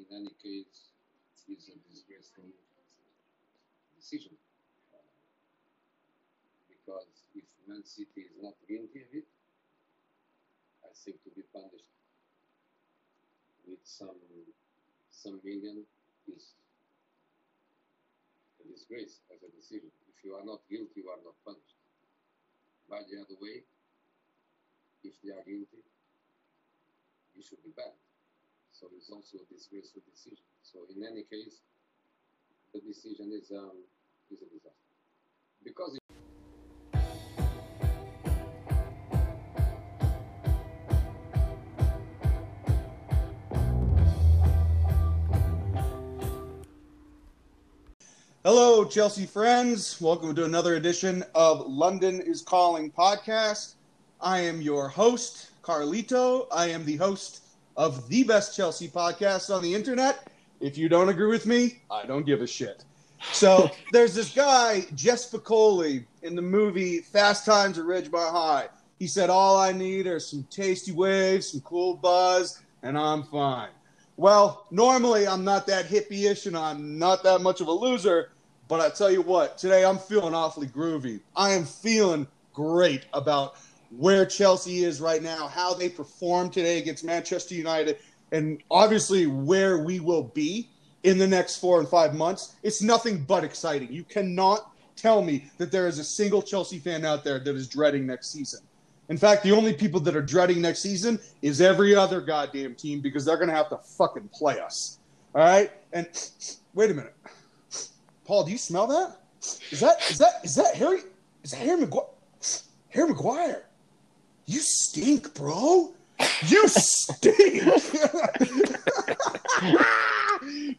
in any case, it's a disgraceful decision. Because if Man City is not guilty of it, I think to be punished with some some million is a disgrace as a decision. If you are not guilty, you are not punished. By the other way, if they are guilty, you should be banned. So it's also a disgraceful decision. So in any case, the decision is um, is a disaster because. Hello, Chelsea friends. Welcome to another edition of London is Calling podcast. I am your host, Carlito. I am the host of the best Chelsea podcast on the internet. If you don't agree with me, I don't give a shit. So there's this guy, Jeff Spicoli, in the movie Fast Times at Ridgemont High. He said, All I need are some tasty waves, some cool buzz, and I'm fine. Well, normally I'm not that hippie-ish and I'm not that much of a loser, but I tell you what, today I'm feeling awfully groovy. I am feeling great about where Chelsea is right now, how they performed today against Manchester United, and obviously where we will be in the next four and five months. It's nothing but exciting. You cannot tell me that there is a single Chelsea fan out there that is dreading next season. In fact, the only people that are dreading next season is every other goddamn team because they're going to have to fucking play us. All right? And wait a minute. Paul, do you smell that? Is that is that is that Harry is that Harry Maguire? Harry Maguire. You stink, bro. You stink.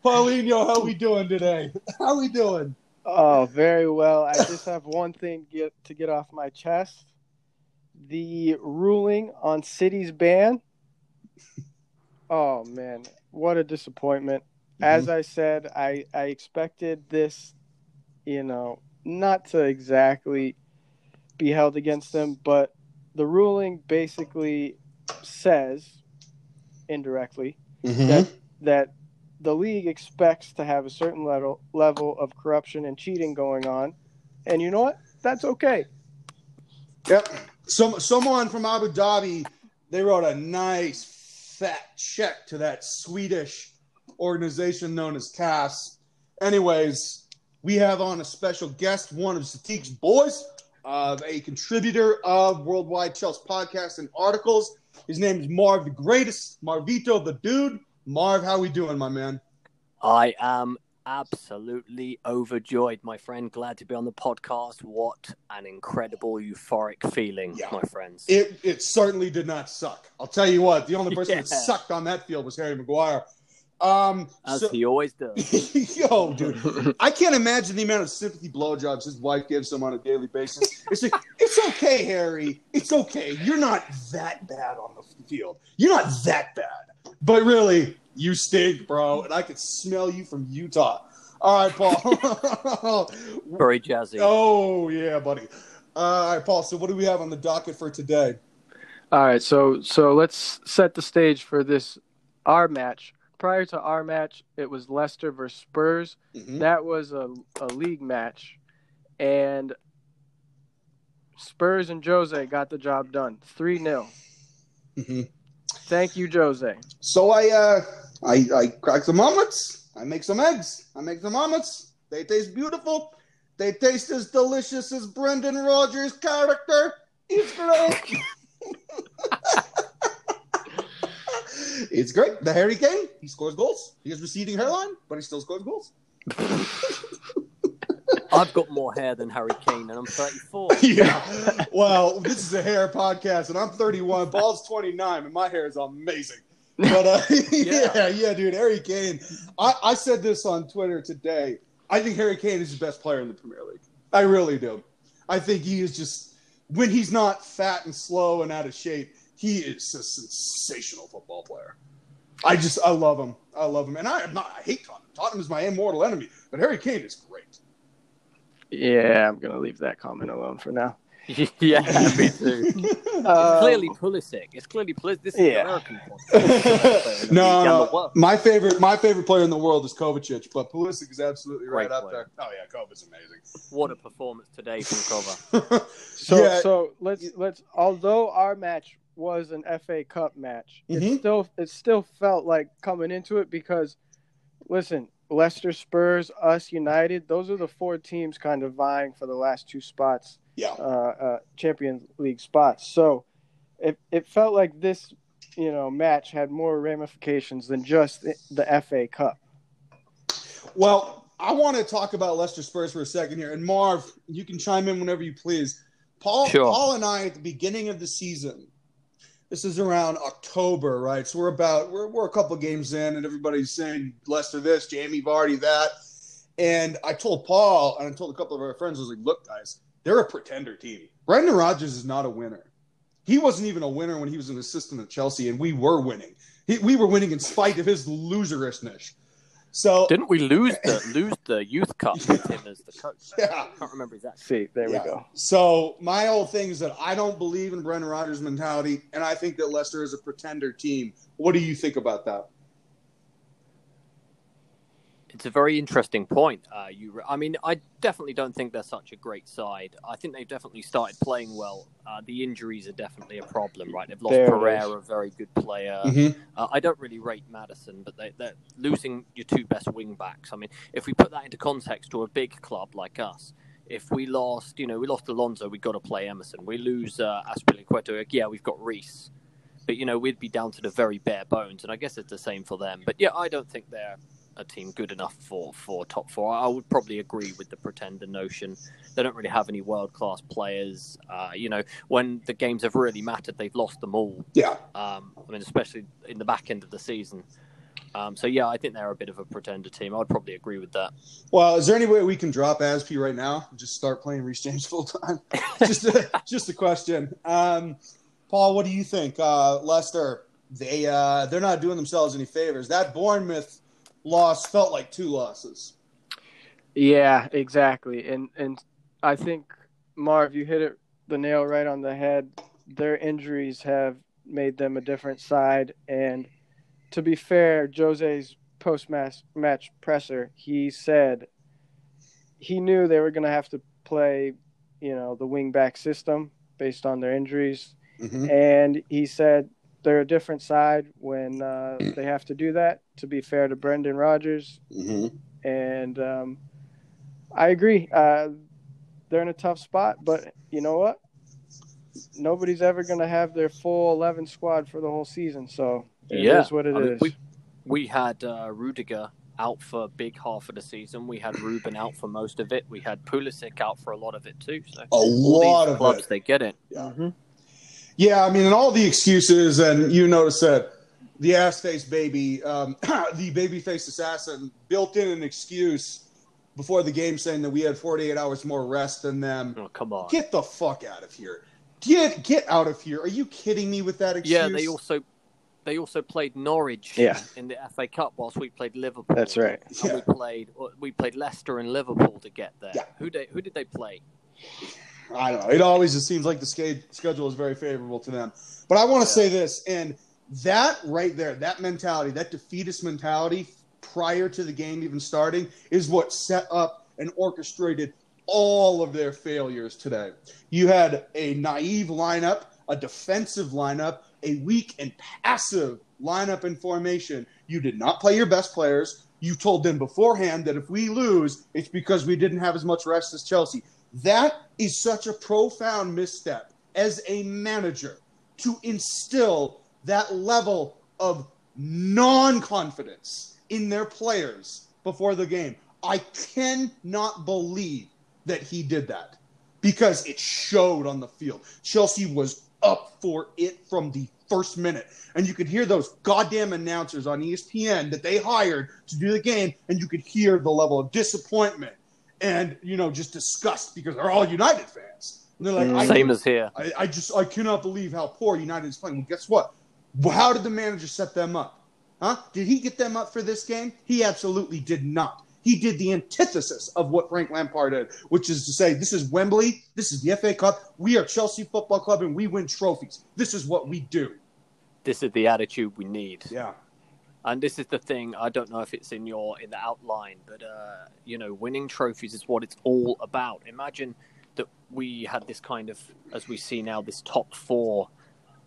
Paulinho, how we doing today? How we doing? Oh, very well. I just have one thing get, to get off my chest. The ruling on City's ban. Oh man, what a disappointment. Mm-hmm. As I said, I I expected this, you know, not to exactly be held against them, but the ruling basically says indirectly mm-hmm. that that the league expects to have a certain level level of corruption and cheating going on, and you know what? That's okay. Yep. Some someone from Abu Dhabi, they wrote a nice fat check to that Swedish organization known as CAS. Anyways, we have on a special guest, one of Satiq's boys, of a contributor of Worldwide Chelsea podcast and articles. His name is Marv the Greatest, Marvito the Dude. Marv, how we doing, my man? I am absolutely overjoyed, my friend. Glad to be on the podcast. What an incredible euphoric feeling, yeah. my friends. It it certainly did not suck. I'll tell you what, the only person yeah. that sucked on that field was Harry Maguire. Um, As so, he always does. yo, dude, I can't imagine the amount of sympathy blowjobs his wife gives him on a daily basis. It's like, it's okay, Harry. It's okay. You're not that bad on the field. You're not that bad. But really, you stink, bro, and I can smell you from Utah. All right, Paul. Very jazzy. Oh yeah, buddy. All right, Paul. So what do we have on the docket for today? All right, so so let's set the stage for this our match prior to our match, it was Leicester versus Spurs. Mm-hmm. That was a, a league match, and Spurs and Jose got the job done, three 0 mm-hmm. Thank you, Jose. So I uh, I I crack some omelets. I make some eggs. I make some omelets. They taste beautiful. They taste as delicious as Brendan Rodgers' character. It's great. it's great. The Harry Kane, he scores goals. He has receding hairline, but he still scores goals. I've got more hair than Harry Kane, and I'm 34. yeah. Well, this is a hair podcast, and I'm 31. Paul's 29, and my hair is amazing. But uh, yeah. yeah, yeah, dude, Harry Kane. I, I said this on Twitter today. I think Harry Kane is the best player in the Premier League. I really do. I think he is just when he's not fat and slow and out of shape, he is a sensational football player. I just I love him. I love him, and I am not. I hate Tottenham. Tottenham is my immortal enemy, but Harry Kane is great. Yeah, I'm gonna leave that comment alone for now. yeah, me too. Um, clearly Pulisic. It's clearly Pulisic. This is Yeah. an American podcast. no, no, my favorite, my favorite player in the world is Kovacic, but Pulisic is absolutely right Great up player. there. Oh yeah, Kovac's amazing. What a performance today from Kova. So Yeah. so let's let's although our match was an FA Cup match, Mhm. it still it still felt like coming into it because listen, Leicester Spurs, us United, those are the four teams kind of vying for the last two spots, yeah, uh, uh Champions League spots. So it it felt like this, you know, match had more ramifications than just the, the FA Cup. Well, I want to talk about Leicester Spurs for a second here, and Marv, you can chime in whenever you please. Paul, Sure. Paul, and I at the beginning of the season. This is around October, right? So we're about we're we're a couple games in, and everybody's saying Leicester this, Jamie Vardy that, and I told Paul and I told a couple of our friends, I was like, "Look, guys, they're a pretender team. Brendan Rodgers is not a winner. He wasn't even a winner when he was an assistant at Chelsea, and we were winning. He, we were winning in spite of his loserishness. So Didn't we lose the lose the youth cup with him as the coach? yeah, I can't remember exactly. See, there Yeah. we go. So my whole thing is that I don't believe in Brendan Rodgers' mentality, and I think that Leicester is a pretender team. What do you think about that? It's a very interesting point. Uh, you, I mean, I definitely don't think they're such a great side. I think they've definitely started playing well. Uh, the injuries are definitely a problem, right? They've lost There Pereira, a very good player. Mm-hmm. Uh, I don't really rate Maddison, but they, they're losing your two best wing backs. I mean, if we put that into context to a big club like us, if we lost, you know, we lost Alonso, we've got to play Emerson. We lose uh, Azpilicueta, yeah, we've got Reece. But, you know, we'd be down to the very bare bones, and I guess it's the same for them. But, yeah, I don't think they're a team good enough for, for top four. I would probably agree with the pretender notion. They don't really have any world class players. Uh, you know, when the games have really mattered, they've lost them all. Yeah. Um, I mean, especially in the back end of the season. Um, so yeah, I think they're a bit of a pretender team. I'd probably agree with that. Well, is there any way we can drop Asp right now? and Just start playing Reece James full time. just, a, just a question. Um, Paul, what do you think? Uh, Leicester, they uh, they're not doing themselves any favors. That Bournemouth loss felt like two losses. Yeah, exactly. And and I think Marv, you hit it the nail right on the head. Their injuries have made them a different side. And to be fair, Jose's post match presser, he said he knew they were going to have to play, you know, the wing back system based on their injuries. Mm-hmm. And he said they're a different side when uh, they have to do that. To be fair to Brendan Rodgers, Mm-hmm. and um, I agree. Uh, they're in a tough spot, but you know what? Nobody's ever going to have their full eleven squad for the whole season, so it is Yeah, what it is. I mean, we we had uh, Rudiger out for a big half of the season. We had Ruben out for most of it. We had Pulisic out for a lot of it too. So A lot of clubs, it. they get it. Yeah. Mhm. Yeah, I mean, and all the excuses, and you notice that the ass face baby, um, the baby face assassin, built in an excuse before the game saying that we had 48 hours more rest than them. Oh come on. Get the fuck out of here. Get get out of here. Are you kidding me with that excuse? Yeah, they also they also played Norwich Yeah. in the FA Cup whilst we played Liverpool. That's right. And Yeah. we played we played Leicester and Liverpool to get there. Yeah. Who they who did they play? I don't know. It always just seems like the schedule is very favorable to them. But I want to say this, and that right there, that mentality, that defeatist mentality prior to the game even starting, is what set up and orchestrated all of their failures today. You had a naive lineup, a defensive lineup, a weak and passive lineup and formation. You did not play your best players. You told them beforehand that if we lose, it's because we didn't have as much rest as Chelsea. That is such a profound misstep as a manager to instill that level of non confidence in their players before the game. I cannot believe that he did that because it showed on the field. Chelsea was up for it from the first minute. And you could hear those goddamn announcers on ESPN that they hired to do the game, and you could hear the level of disappointment and, you know, just disgust because they're all United fans. And they're like, Mm. I, Same as here. I, I just I cannot believe how poor United is playing. Well, guess what? How did the manager set them up? Huh? Did he get them up for this game? He absolutely did not. He did the antithesis of what Frank Lampard did, which is to say, this is Wembley, this is the FA Cup, we are Chelsea Football Club, and we win trophies. This is what we do. This is the attitude we need. Yeah. And this is the thing. I don't know if it's in your in the outline, but uh, you know, winning trophies is what it's all about. Imagine that we had this kind of, as we see now, this top four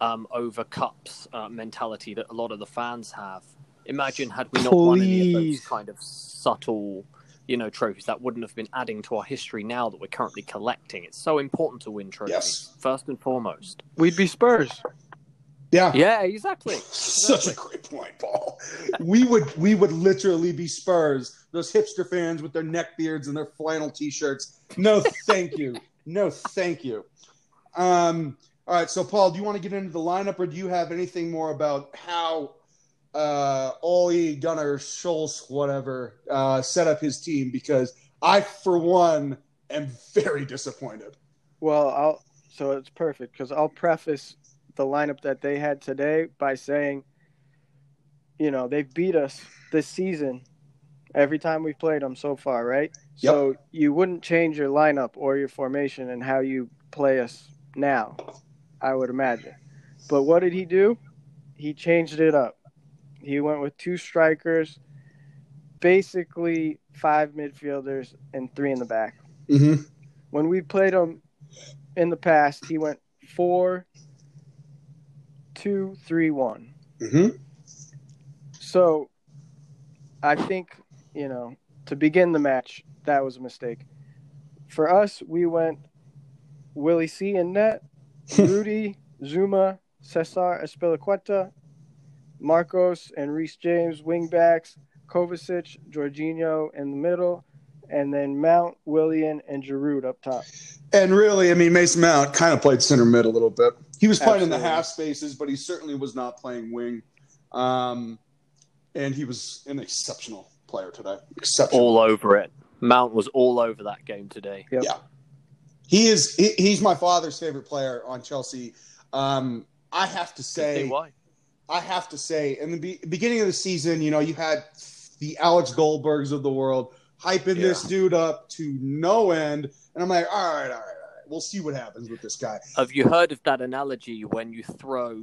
um, over cups uh, mentality that a lot of the fans have. Imagine had we not won any of those kind of subtle, you know, trophies that wouldn't have been adding to our history now that we're currently collecting. It's so important to win trophies Yes. first and foremost. We'd be Spurs. Yeah. Yeah, exactly. Such a great point, Paul. We would we would literally be Spurs, those hipster fans with their neck beards and their flannel t-shirts. No, thank you. No, thank you. Um, all right, so Paul, do you want to get into the lineup, or do you have anything more about how uh, Ole Gunnar Schultz, whatever, uh, set up his team? Because I, for one, am very disappointed. Well, I'll so it's perfect because I'll preface the lineup that they had today by saying, you know, they've beat us this season every time we've played them so far, right? So you wouldn't change your lineup or your formation and how you play us now, I would imagine. But what did he do? He changed it up. He went with two strikers, basically five midfielders and three in the back Mm-hmm. when we played him in the past, he went four, two, three, one. Mm-hmm. So I think, you know, to begin the match, that was a mistake. For us, we went Willie C in net, Rudy, Zouma, Cesar Azpilicueta, Marcos and Reece James, wingbacks, Kovacic, Jorginho in the middle, and then Mount, Willian, and Giroud up top. And really, I mean, Mason Mount kind of played center mid a little bit. He was playing in the half spaces, but he certainly was not playing wing. Um, and he was an exceptional player today. Exceptional. All over it. Mount was all over that game today. Yep. Yeah. He is. He, he's my father's favorite player on Chelsea. Um, I have to say, why? I have to say, in the be- beginning of the season, you know, you had the Alex Goldbergs of the world hyping this dude up to no end, and I'm like, all right, all right, all right, we'll see what happens with this guy. Have you heard of that analogy when you throw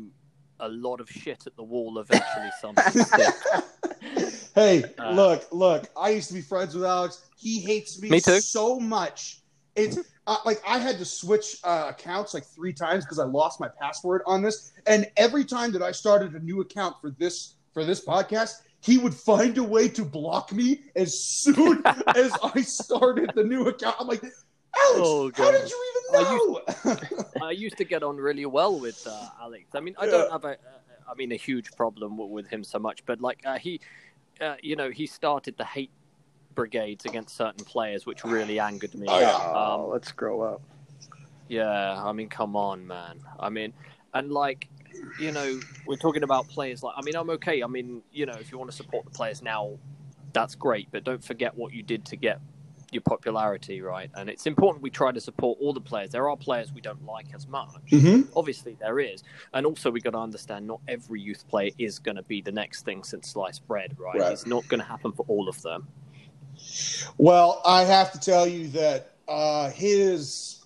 a lot of shit at the wall, eventually something sticks? hey, Uh, look, look. I used to be friends with Alex. He hates me, Me too. so much. It's uh, like I had to switch uh, accounts like three times because I lost my password on this. And every time that I started a new account for this for this podcast, he would find a way to block me as soon as I started the new account. I'm like, Alex, Oh, how God. did you even know? I used to get on really well with uh, Alex. I mean, I Yeah. don't have a, I mean, a huge problem with him so much, but like uh, he, uh, you know, he started the hate brigades against certain players, which really angered me. Oh. Oh, Um, let's grow up. Yeah, I mean, come on, man. I mean, and like, you know, we're talking about players like, I mean, I'm okay. I mean, you know, if you want to support the players now, that's great, but don't forget what you did to get your popularity, right? And it's important we try to support all the players. There are players we don't like as much. Mhm. Obviously, there is. And also, we got to understand not every youth player is going to be the next thing since sliced bread, right? Right. It's not going to happen for all of them. Well, I have to tell you that uh, his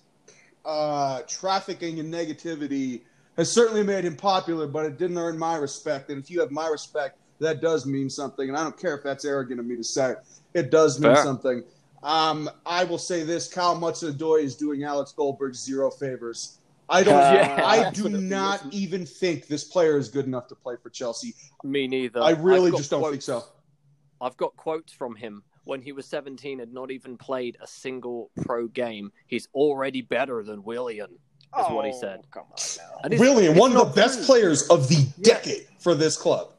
uh, trafficking and negativity has certainly made him popular, but it didn't earn my respect. And if you have my respect, that does mean something. And I don't care if that's arrogant of me to say. It does mean Fair. something. Um, I will say this: Kyle Hudson-Odoi is doing Alex Goldberg zero favors. I don't. Yeah, I do absolutely. not even think this player is good enough to play for Chelsea. Me neither. I really I've just don't think so. I've got quotes from him when he was 17 had not even played a single pro game. He's already better than Willian, is what he Oh, said. Come on now. And it's- Really, it's one of the best players of the Yeah. decade for this club.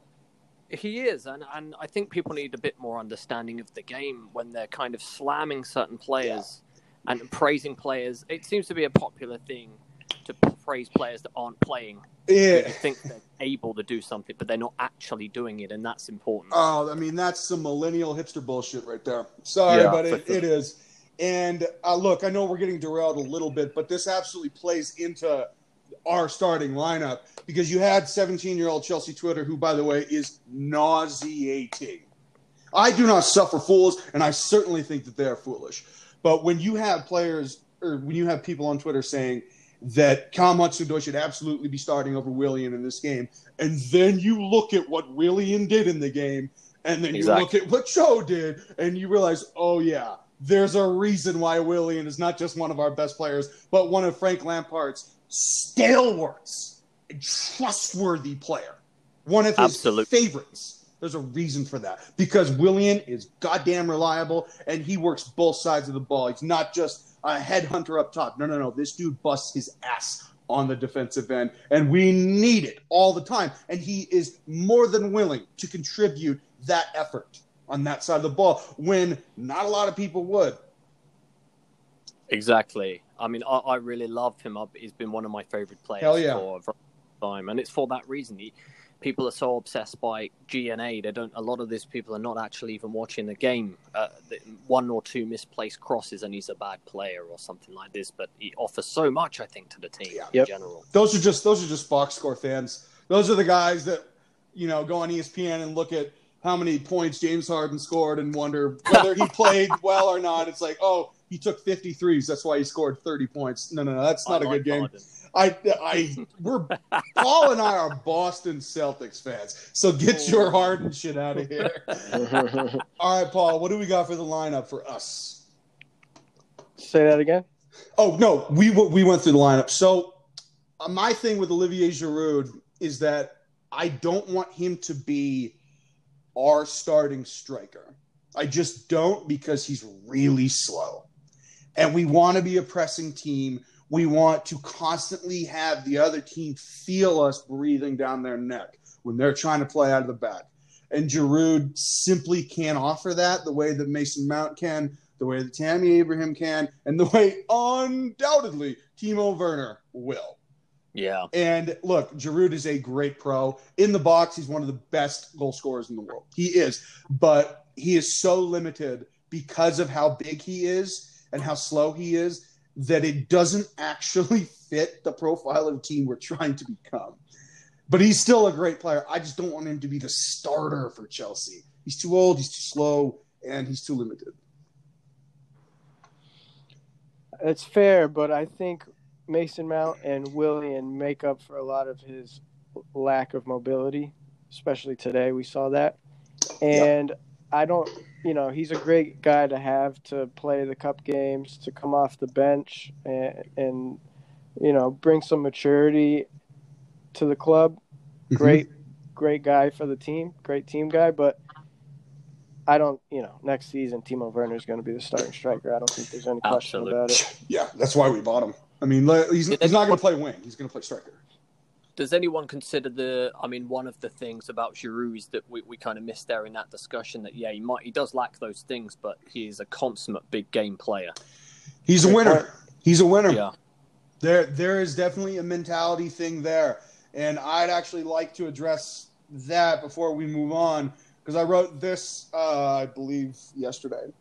He is, and, and I think people need a bit more understanding of the game when they're kind of slamming certain players and praising players. It seems to be a popular thing to praise players that aren't playing. Yeah. You think they're able to do something, but they're not actually doing it, and that's important. Oh, I mean, that's some millennial hipster bullshit right there. Sorry, Yeah, but it, sure. it is. And uh, look, I know we're getting derailed a little bit, but this absolutely plays into our starting lineup because you had 17 year old Chelsea Twitter, who, by the way, is nauseating. I do not suffer fools, and I certainly think that they are foolish. But when you have players or when you have people on Twitter saying that Cal Hudson should absolutely be starting over Willian in this game, and then you look at what Willian did in the game, and then Exactly. you look at what Joe did, and you realize, oh yeah, there's a reason why Willian is not just one of our best players, but one of Frank Lampard's stalwarts, a trustworthy player, one of his Absolutely. favorites. There's a reason for that because Willian is goddamn reliable and he works both sides of the ball. He's not just a headhunter up top. No, no, no. This dude busts his ass on the defensive end, and we need it all the time. And he is more than willing to contribute that effort on that side of the ball when not a lot of people would. Exactly. I mean, I, I really love him. I've- He's been one of my favorite players Hell yeah. for a time, and it's for that reason. He, people are so obsessed by GNA. They don't. A lot of these people are not actually even watching the game. Uh, the, one or two misplaced crosses, and he's a bad player or something like this. But he offers so much, I think, to the team in Yep. general. Those are just those are just box score fans. Those are the guys that you know go on ESPN and look at how many points James Harden scored and wonder whether he played well or not. It's like, oh, he took 53s. That's why he scored 30 points. No, no, no, that's not I a like good game. Harden. I, I, we're Paul and I are Boston Celtics fans. So get your Harden shit out of here. All right, Paul, what do we got for the lineup for us? Say that again. Oh no, we we went through the lineup. So uh, my thing with Olivier Giroud is that I don't want him to be our starting striker. I just don't because he's really slow, and we want to be a pressing team. We want to constantly have the other team feel us breathing down their neck when they're trying to play out of the back. And Giroud simply can't offer that the way that Mason Mount can, the way that Tammy Abraham can, and the way undoubtedly Timo Werner will. Yeah, And look, Giroud is a great pro. In the box, he's one of the best goal scorers in the world. He is, but he is so limited because of how big he is and how slow he is that it doesn't actually fit the profile of the team we're trying to become. But he's still a great player. I just don't want him to be the starter for Chelsea. He's too old, he's too slow, and he's too limited. It's fair, but I think Mason Mount and Willian make up for a lot of his lack of mobility, especially today. We saw that. And I don't, you know, he's a great guy to have to play the cup games, to come off the bench and, and you know, bring some maturity to the club. Mm-hmm. Great, great guy for the team, great team guy, but. I don't, you know, next season Timo Werner is going to be the starting striker. I don't think there's any question Absolutely. about it. Yeah, that's why we bought him. I mean, he's, he's not going to play wing. He's going to play striker. Does anyone consider the? I mean, one of the things about Giroud is that we, we kind of missed there in that discussion that yeah, he might he does lack those things, but he is a consummate big game player. He's a winner. He's a winner. Yeah, There, there is definitely a mentality thing there, and I'd actually like to address that before we move on because I wrote this, uh, I believe, yesterday. It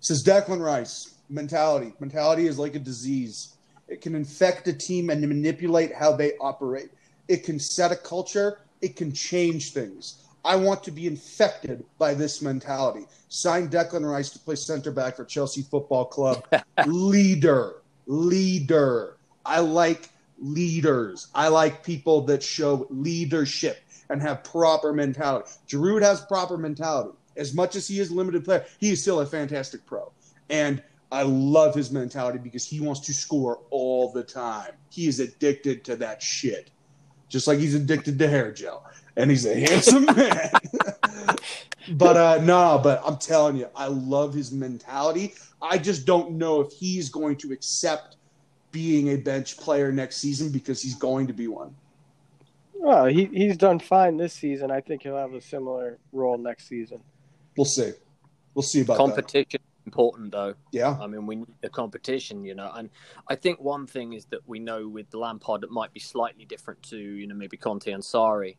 says Declan Rice mentality. Mentality is like a disease. It can infect a team and manipulate how they operate. It can set a culture. It can change things. I want to be infected by this mentality. Sign Declan Rice to play center back for Chelsea Football Club. leader, leader. I like leaders. I like people that show leadership and have proper mentality. Giroud has proper mentality. As much as he is a limited player, he is still a fantastic pro. And I love his mentality because he wants to score all the time. He is addicted to that shit. Just like he's addicted to hair gel. And he's a handsome man. but uh no, but I'm telling you, I love his mentality. I just don't know if he's going to accept being a bench player next season because he's going to be one. Well, he he's done fine this season. I think he'll have a similar role next season. We'll see. We'll see about competition is important though. Yeah. I mean, we need the competition, you know. And I think one thing is that we know with Lampard it might be slightly different to, you know, maybe Conte and Sarri,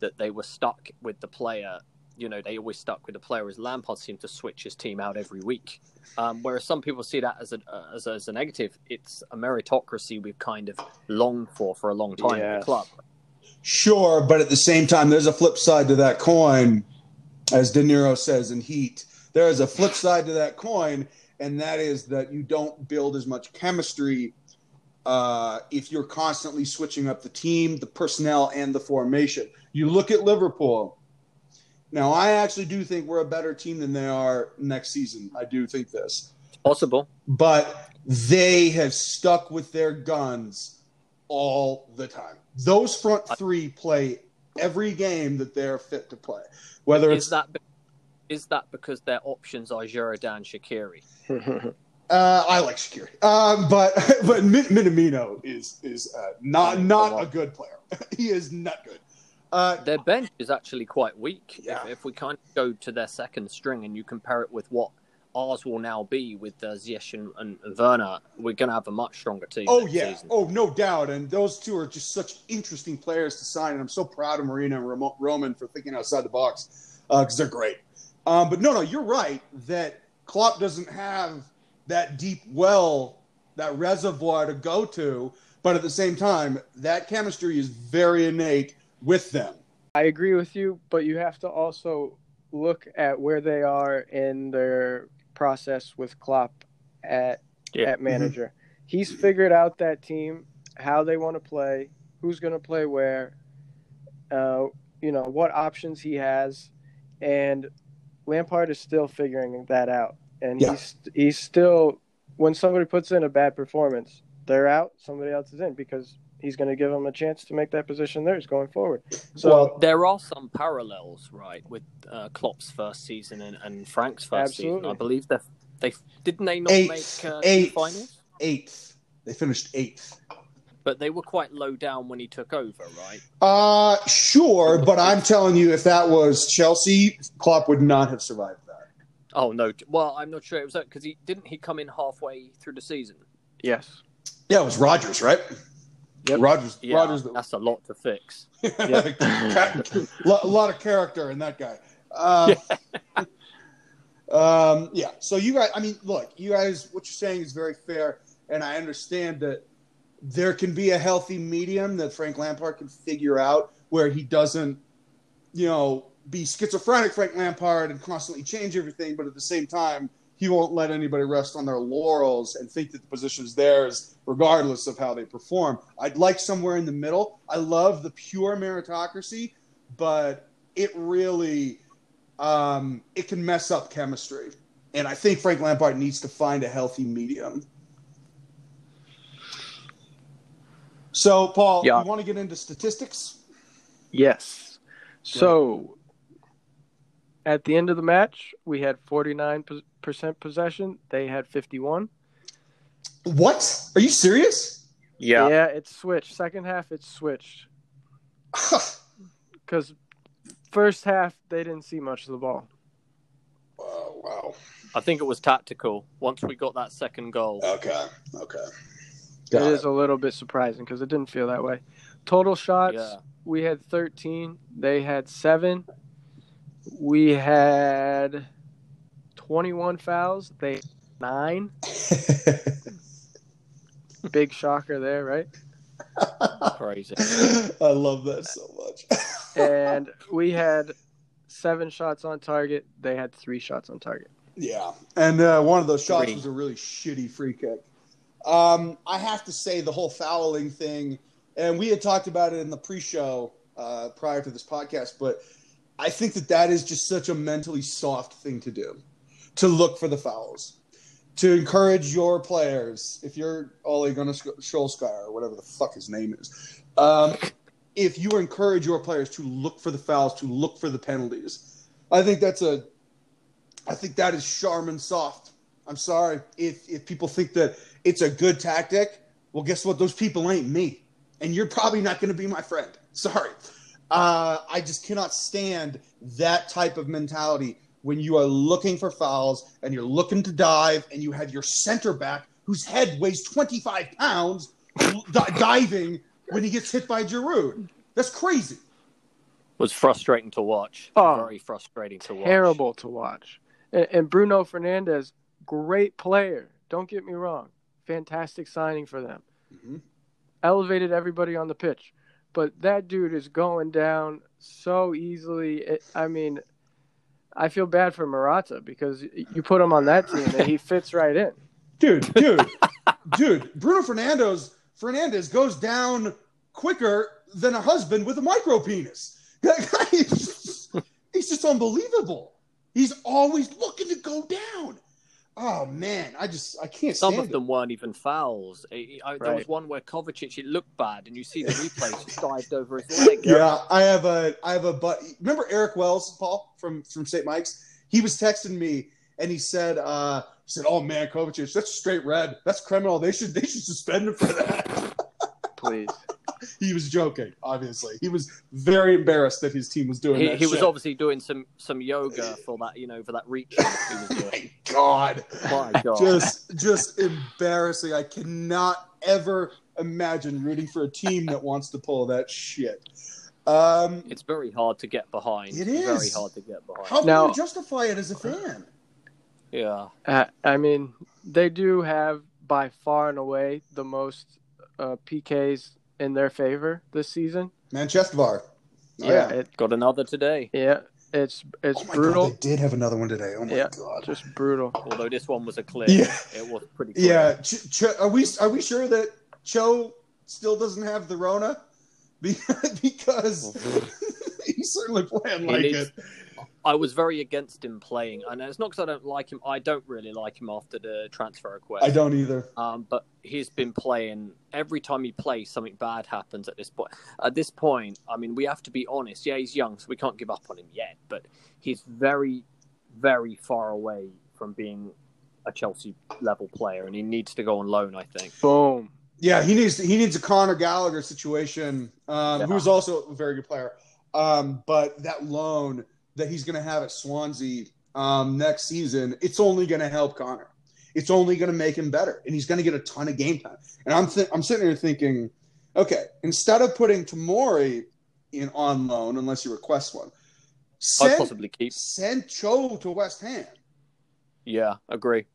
that they were stuck with the player. You know, they always stuck with the player. As Lampard seemed to switch his team out every week. Um, whereas some people see that as a as a, as a negative. It's a meritocracy we've kind of longed for for a long time in the club. Sure, but at the same time, there's a flip side to that coin. as De Niro says in Heat. There is a flip side to that coin, and that is that you don't build as much chemistry uh, if you're constantly switching up the team, the personnel, and the formation. You look at Liverpool. Now, I actually do think we're a better team than they are next season. I do think this. Possible. But they have stuck with their guns all the time. Those front three play every game that they're fit to play. Whether it's that be- is that because their options are Juridan Shaqiri? Uh, I like Shaqiri, um, but but Min- Minamino is is uh, not not a good player. he is not good. Uh, Their bench is actually quite weak. Yeah. If, if we kind of go to their second string and you compare it with what ours will now be with uh, Ziyech and, and Werner, we're going to have a much stronger team. oh yeah, season. oh no doubt. And those two are just such interesting players to sign. And I'm so proud of Marina and Roman for thinking outside the box because they're great. Um, but no, no, you're right that Klopp doesn't have that deep well, that reservoir to go to. But at the same time, that chemistry is very innate with them. I agree with you, but you have to also look at where they are in their process with Klopp at Yeah. at manager. He's figured out that team, how they want to play, who's going to play where, uh, you know, what options he has, and Lampard is still figuring that out. And Yeah. he's he's still when somebody puts in a bad performance, they're out, somebody else is in because he's going to give them a chance to make that position theirs going forward. So Well, There are some parallels, right, with uh, Klopp's first season and, and Frank's first season. I believe they they didn't they not Eighth, make uh, eighth. finals, eighth. They finished eighth. But they were quite low down when he took over, right? Uh, sure, but I'm telling you, if that was Chelsea, Klopp would not have survived that. Oh no, well I'm not sure it was that because he didn't he come in halfway through the season. yes. Yeah, it was Rodgers, right? Yep. Rodgers. Yeah, Rodgers. that's a lot to fix. a lot of character in that guy. Uh, um, yeah. So you guys, I mean, look, you guys, what you're saying is very fair, and I understand that there can be a healthy medium that Frank Lampard can figure out where he doesn't, you know, be schizophrenic Frank Lampard and constantly change everything, but at the same time, he won't let anybody rest on their laurels and think that the position is theirs, regardless of how they perform. I'd like somewhere in the middle. I love the pure meritocracy, but it really um, it can mess up chemistry. And I think Frank Lampard needs to find a healthy medium. So, Paul, Yeah. you want to get into statistics? Yes. So at the end of the match, we had 49% possession. They had 51. What? Are you serious? Yeah, Yeah, it's switched. Second half, it's switched. Because first half, they didn't see much of the ball. wow, wow. I think it was tactical. Once we got that second goal, Okay, okay. It Got is a little bit surprising because it didn't feel that way. Total shots, Yeah. we had 13. They had seven. We had 21 fouls. They had nine. Big shocker there, right? crazy. I love that so much. and we had seven shots on target. They had three shots on target. Yeah, and uh, one of those shots Three. was a really shitty free kick. Um, I have to say the whole fouling thing, and we had talked about it in the pre-show uh, prior to this podcast, but I think that that is just such a mentally soft thing to do, to look for the fouls, to encourage your players. If you're Ole Gunnar Solskjaer or whatever the fuck his name is, um, if you encourage your players to look for the fouls, to look for the penalties, I think that's a I think that is Charmin soft. I'm sorry if if people think that it's a good tactic. Well, guess what? Those people ain't me, and you're probably not going to be my friend. Sorry. Uh, I just cannot stand that type of mentality when you are looking for fouls and you're looking to dive, and you have your center back whose head weighs 25 pounds di- diving when he gets hit by Giroud. That's crazy. was frustrating to watch. Oh, Very frustrating to watch. Terrible to watch. And, and Bruno Fernandes, great player. Don't get me wrong. Fantastic signing for them. Mhm. Elevated everybody on the pitch. But that dude is going down so easily. It, I mean, I feel bad for Morata because you put him on that team and he fits right in. dude, dude, dude. Bruno Fernando's Fernandes goes down quicker than a husband with a micro penis. That guy is just- he's just unbelievable. He's always looking to go down. Oh man, I just I can't Some stand of them weren't even fouls. I, I, There was one where Kovacic, it looked bad, and you see the replay, just dived over his leg. it. Yeah, I have a I have a but remember Eric Wells, Paul from from St. Mike's. He was texting me and he said uh he said, "Oh man, Kovacic, that's straight red. That's criminal. They should they should suspend him for that." Please. he was joking. Obviously, he was very embarrassed that his team was doing He, that. he was obviously doing some some yoga for that, you know, for that reach he was doing. God, My God. just just embarrassing. I cannot ever imagine rooting for a team that wants to pull that shit. Um, It's very hard to get behind. It Very hard to get behind. how can Now- you justify it as a fan? Yeah. Uh, I mean, they do have by far and away the most uh, PKs in their favor this season. Manchester Bar. Oh, yeah, it, Got another today. yeah, it's it's Oh my brutal, god, they did have another one today. Oh my Yeah. god. just brutal. Although this one was a clear. Yeah. It was pretty clear. Yeah, Ch- Ch- are we are we sure that Cho still doesn't have the Rona? Be- because mm-hmm. he's certainly playing He like needs- it. I was very against him playing, and it's not because I don't like him. I don't really like him after the transfer request. I don't either. Um, but he's been playing. Every time he plays, something bad happens. At this point, at this point, I mean, we have to be honest. Yeah, he's young, so we can't give up on him yet. But he's very, very far away from being a Chelsea level player, and he needs to go on loan. I think. Boom. Yeah, he needs he needs a Conor Gallagher situation, um, Yeah. who's also a very good player. Um, but that loan that he's going to have at Swansea um, next season, it's only going to help Conor. It's only going to make him better, and he's going to get a ton of game time. And I'm th- I'm sitting here thinking, okay, instead of putting Tomori in on loan unless you request one, I'd possibly keep. send Cho to West Ham. Yeah, agree.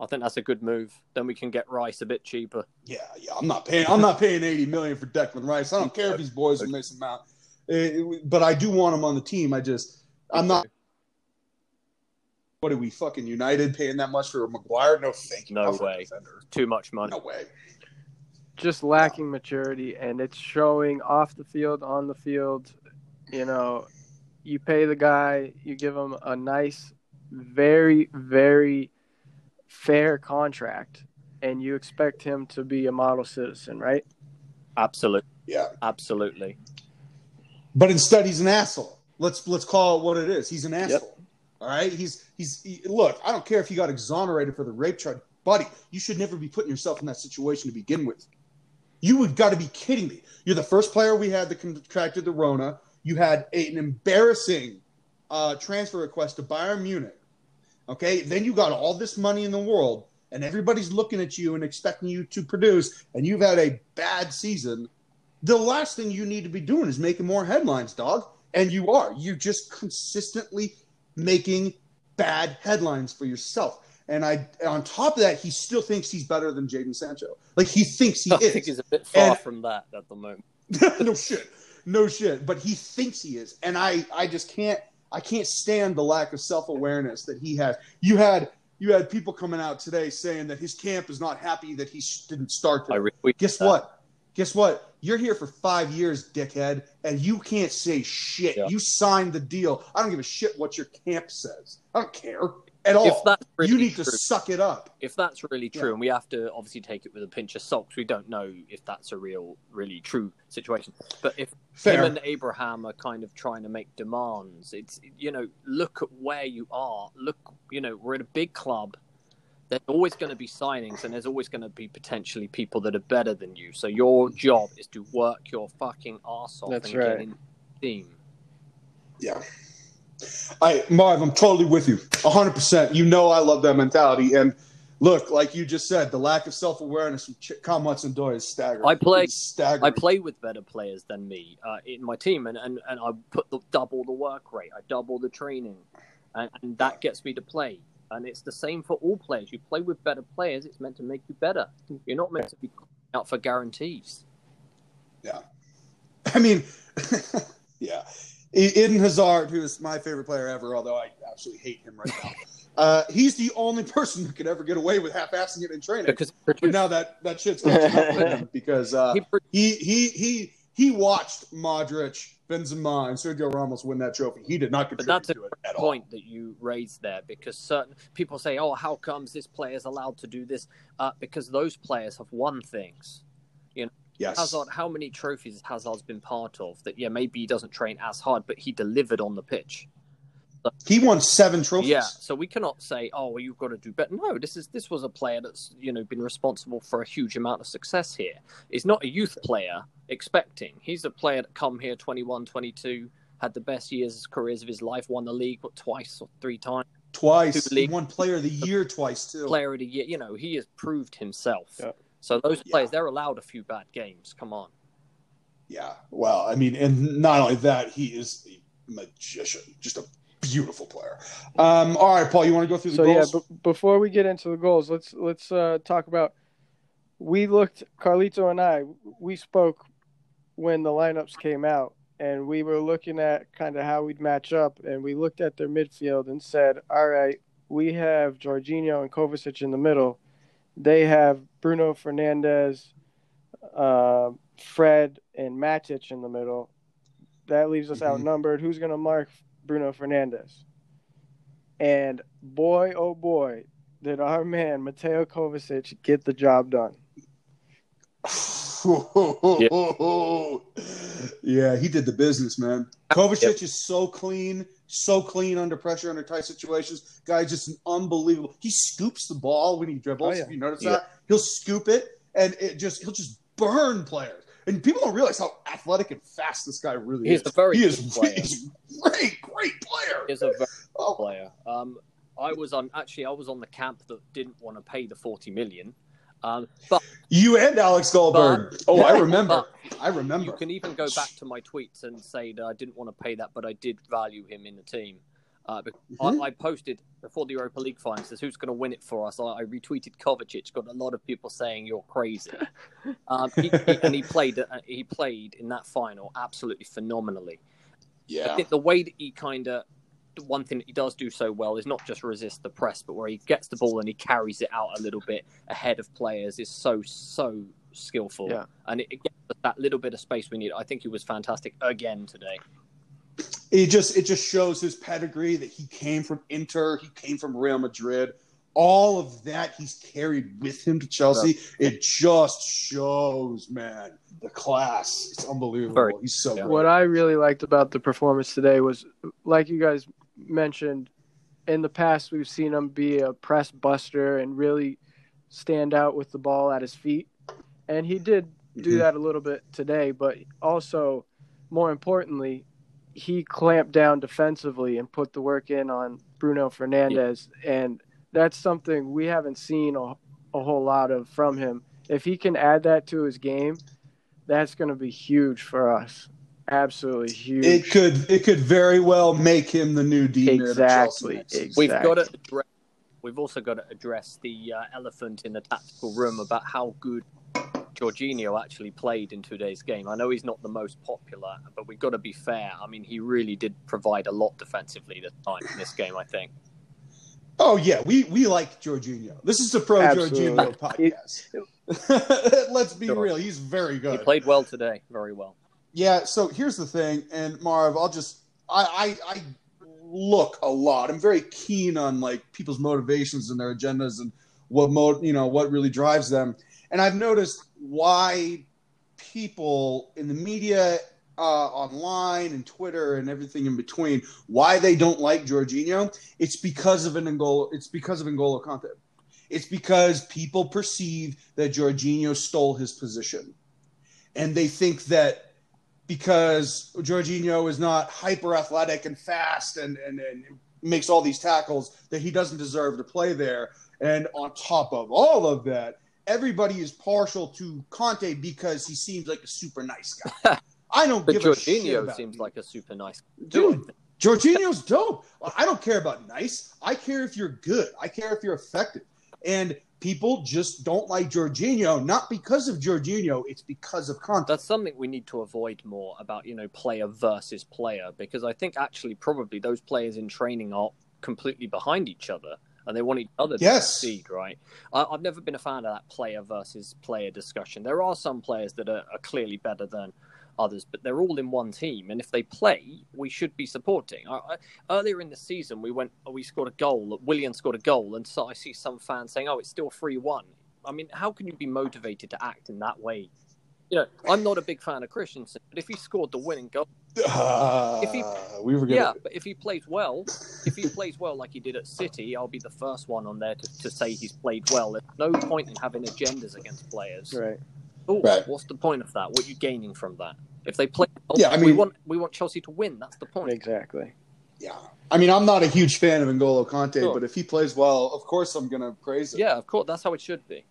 I think that's a good move. Then we can get Rice a bit cheaper. Yeah, yeah. I'm not paying. I'm not paying 80 million for Declan Rice. I don't care if these boys are missing out, Uh, but I do want him on the team. I just, I'm not. What are we fucking United paying that much for Maguire? No, thank you. No Not for way. too much money. No way. Just lacking maturity, and it's showing off the field, on the field. You know, you pay the guy, you give him a nice, very, very fair contract, and you expect him to be a model citizen, right? Absolutely, Yeah, absolutely. But instead he's an asshole. Let's let's call it what it is. He's an asshole. All right. He's he's he, look. I don't care if he got exonerated for the rape charge, buddy. You should never be putting yourself in that situation to begin with. You would got to be kidding me. You're the first player we had that contracted the Rona. You had a- an embarrassing uh, transfer request to Bayern Munich. Okay, then you got all this money in the world, and everybody's looking at you and expecting you to produce, and you've had a bad season. The last thing you need to be doing is making more headlines, dog. And you are. You're just consistently making bad headlines for yourself. And I, on top of that, he still thinks he's better than Jadon Sancho. Like he thinks he I is. think he's a bit far And- from that at the moment. no shit no shit but he thinks he is and i i just can't i can't stand the lack of self-awareness that he has you had you had people coming out today saying that his camp is not happy that he sh- didn't start I today. guess that. what guess what you're here for five years dickhead and you can't say shit Yeah. you signed the deal i don't give a shit what your camp says i don't care at all If that's really you need true, to suck it up if that's really true, Yeah. and we have to obviously take it with a pinch of salt, we don't know if that's a real, really true situation. But if fair him and Abraham are kind of trying to make demands, it's you know, look at where you are. Look, you know, we're at a big club. There's always going to be signings, and there's always going to be potentially people that are better than you. So your job is to work your fucking ass off That's and right. get in the team. Yeah. I Marv, I'm totally with you. 100%. You know I love that mentality. And look, like you just said, the lack of self awareness from Ch- Kyle Hudson-Odoi is staggering. I play- staggering. I play with better players than me uh, in my team, and, and, and I put the double the work rate, I double the training, and, and that gets me to play. And it's the same for all players. You play with better players; it's meant to make you better. You're not meant to be out for guarantees. Yeah. I mean, yeah. Eden Hazard, who is my favorite player ever, although I absolutely hate him right now. Uh, he's the only person who could ever get away with half-assing it in training. Because now that that shit's up with him because uh, he, he he he he watched Modric, Benzema, and Sergio Ramos win that trophy. He did not But contribute that's to it at all. point that you raised there because certain people say, "Oh, how comes this player is allowed to do this?" Uh, because those players have won things. You Yes. Hazard, how many trophies has Hazard's been part of? That yeah, maybe he doesn't train as hard, but he delivered on the pitch. He won seven trophies. Yeah, so we cannot say, "Oh, well, you've got to do better." No, this is this was a player that's you know been responsible for a huge amount of success here. He's not a youth player expecting. He's a player that come here 21, 22, had the best years careers of his life, won the league what, twice or three times, Twice. Two He won Player of the Year twice too. player of the year. You know, he has proved himself. Yeah. So those Yeah. players, they're allowed a few bad games. Come on. Yeah. Well, I mean, and not only that, he is a magician, just a beautiful player. Um, all right, Paul, you want to go through the goals? So yeah, b- before we get into the goals, let's let's uh, talk about. We looked, Carlito and I, we spoke when the lineups came out, and we were looking at kind of how we'd match up, and we looked at their midfield and said, "All right, we have Jorginho and Kovacic in the middle. They have Bruno Fernandes, uh, Fred, and Matic in the middle. That leaves us Mhm. outnumbered. Who's going to mark Bruno Fernandes?" And boy, oh boy, did our man Mateo Kovacic get the job done. yeah. he did the business, man. Kovacic is so clean, so clean under pressure, under tight situations. Guy just an unbelievable. He scoops the ball when he dribbles. Oh, yeah. If you notice Yeah. that, he'll scoop it and it just he'll just burn players. And people don't realize how athletic and fast this guy really He's is. a very he is player. he's a great, great player. He's a very Oh, player. Um, I was on actually I was on the camp that didn't want to pay the forty million. Um, but you and Alex Goldberg. But- oh, I remember. I remember. you can even go back to my tweets and say that I didn't want to pay that, but I did value him in the team. Uh, Mhm. I, I posted before the Europa League final says who's going to win it for us. I, I retweeted Kovacic. Got a lot of people saying you're crazy, um, he, he- and he played. Uh, he played in that final absolutely phenomenally. Yeah, I think the way that he kind of one thing that he does do so well is not just resist the press, but where he gets the ball and he carries it out a little bit ahead of players is so so skillful. Yeah. and it, it gets that little bit of space we need. I think he was fantastic again today. It just it just shows his pedigree that he came from Inter, he came from Real Madrid. All of that he's carried with him to Chelsea. It just shows, man, the class. It's unbelievable. Very- he's so yeah. good. What I really liked about the performance today was, like you guys mentioned, in the past we've seen him be a press buster and really stand out with the ball at his feet, and he did do Mhm. that a little bit today. But also, more importantly, he clamped down defensively and put the work in on Bruno Fernandes, and that's something we haven't seen a, a whole lot of from him. If he can add that to his game, that's going to be huge for us. Absolutely huge. It could it could very well make him the new Dean Exactly, Chelsea. next season. exactly. We've got to address. We've also got to address the uh, elephant in the tactical room about how good Jorginho actually played in today's game. I know he's not the most popular, but we've got to be fair. I mean, he really did provide a lot defensively this time in this game. I think. Oh yeah, we we like Jorginho. This is a pro Absolutely. Jorginho podcast. Let's be Sure. real, he's very good. He played well today, very well. Yeah, so here's the thing, and Marv, I'll just I, I I look a lot. I'm very keen on like people's motivations and their agendas and what mo you know what really drives them. And I've noticed why people in the media, uh, online and Twitter and everything in between, why they don't like Jorginho. It's because of N'Golo. It's because of N'Golo Kante. It's because people perceive that Jorginho stole his position, and they think that because Jorginho is not hyper athletic and fast and, and, and makes all these tackles that he doesn't deserve to play there. And on top of all of that, everybody is partial to Kante because he seems like a super nice guy. I don't But give a shit Jorginho seems you. like a super nice dude. Jorginho's dope. I don't care about nice. I care if you're good. I care if you're effective. And people just don't like Jorginho, not because of Jorginho, it's because of Kante. That's something we need to avoid more about, you know, player versus player, because I think actually probably those players in training are completely behind each other and they want each other to Yes. succeed, right? I, I've never been a fan of that player versus player discussion. There are some players that are, are clearly better than others, but they're all in one team, and if they play, we should be supporting. I, I, earlier in the season, we went, we scored a goal. Willian scored a goal, and so I see some fans saying, "Oh, it's still three-one." I mean, how can you be motivated to act in that way? You know, I'm not a big fan of Christensen, but if he scored the winning goal, Uh, If he- we were yeah, gonna, but if he plays well, if he plays well like he did at City, I'll be the first one on there to, to say he's played well. There's no point in having agendas against players. Right. Oh, Right. what's the point of that? What are you gaining from that? If they play, well, Yeah, I we mean- want we want Chelsea to win. That's the point. Exactly. yeah. I mean, I'm not a huge fan of N'Golo Kante, Sure. but if he plays well, of course I'm going to praise it. Yeah, of course. That's how it should be.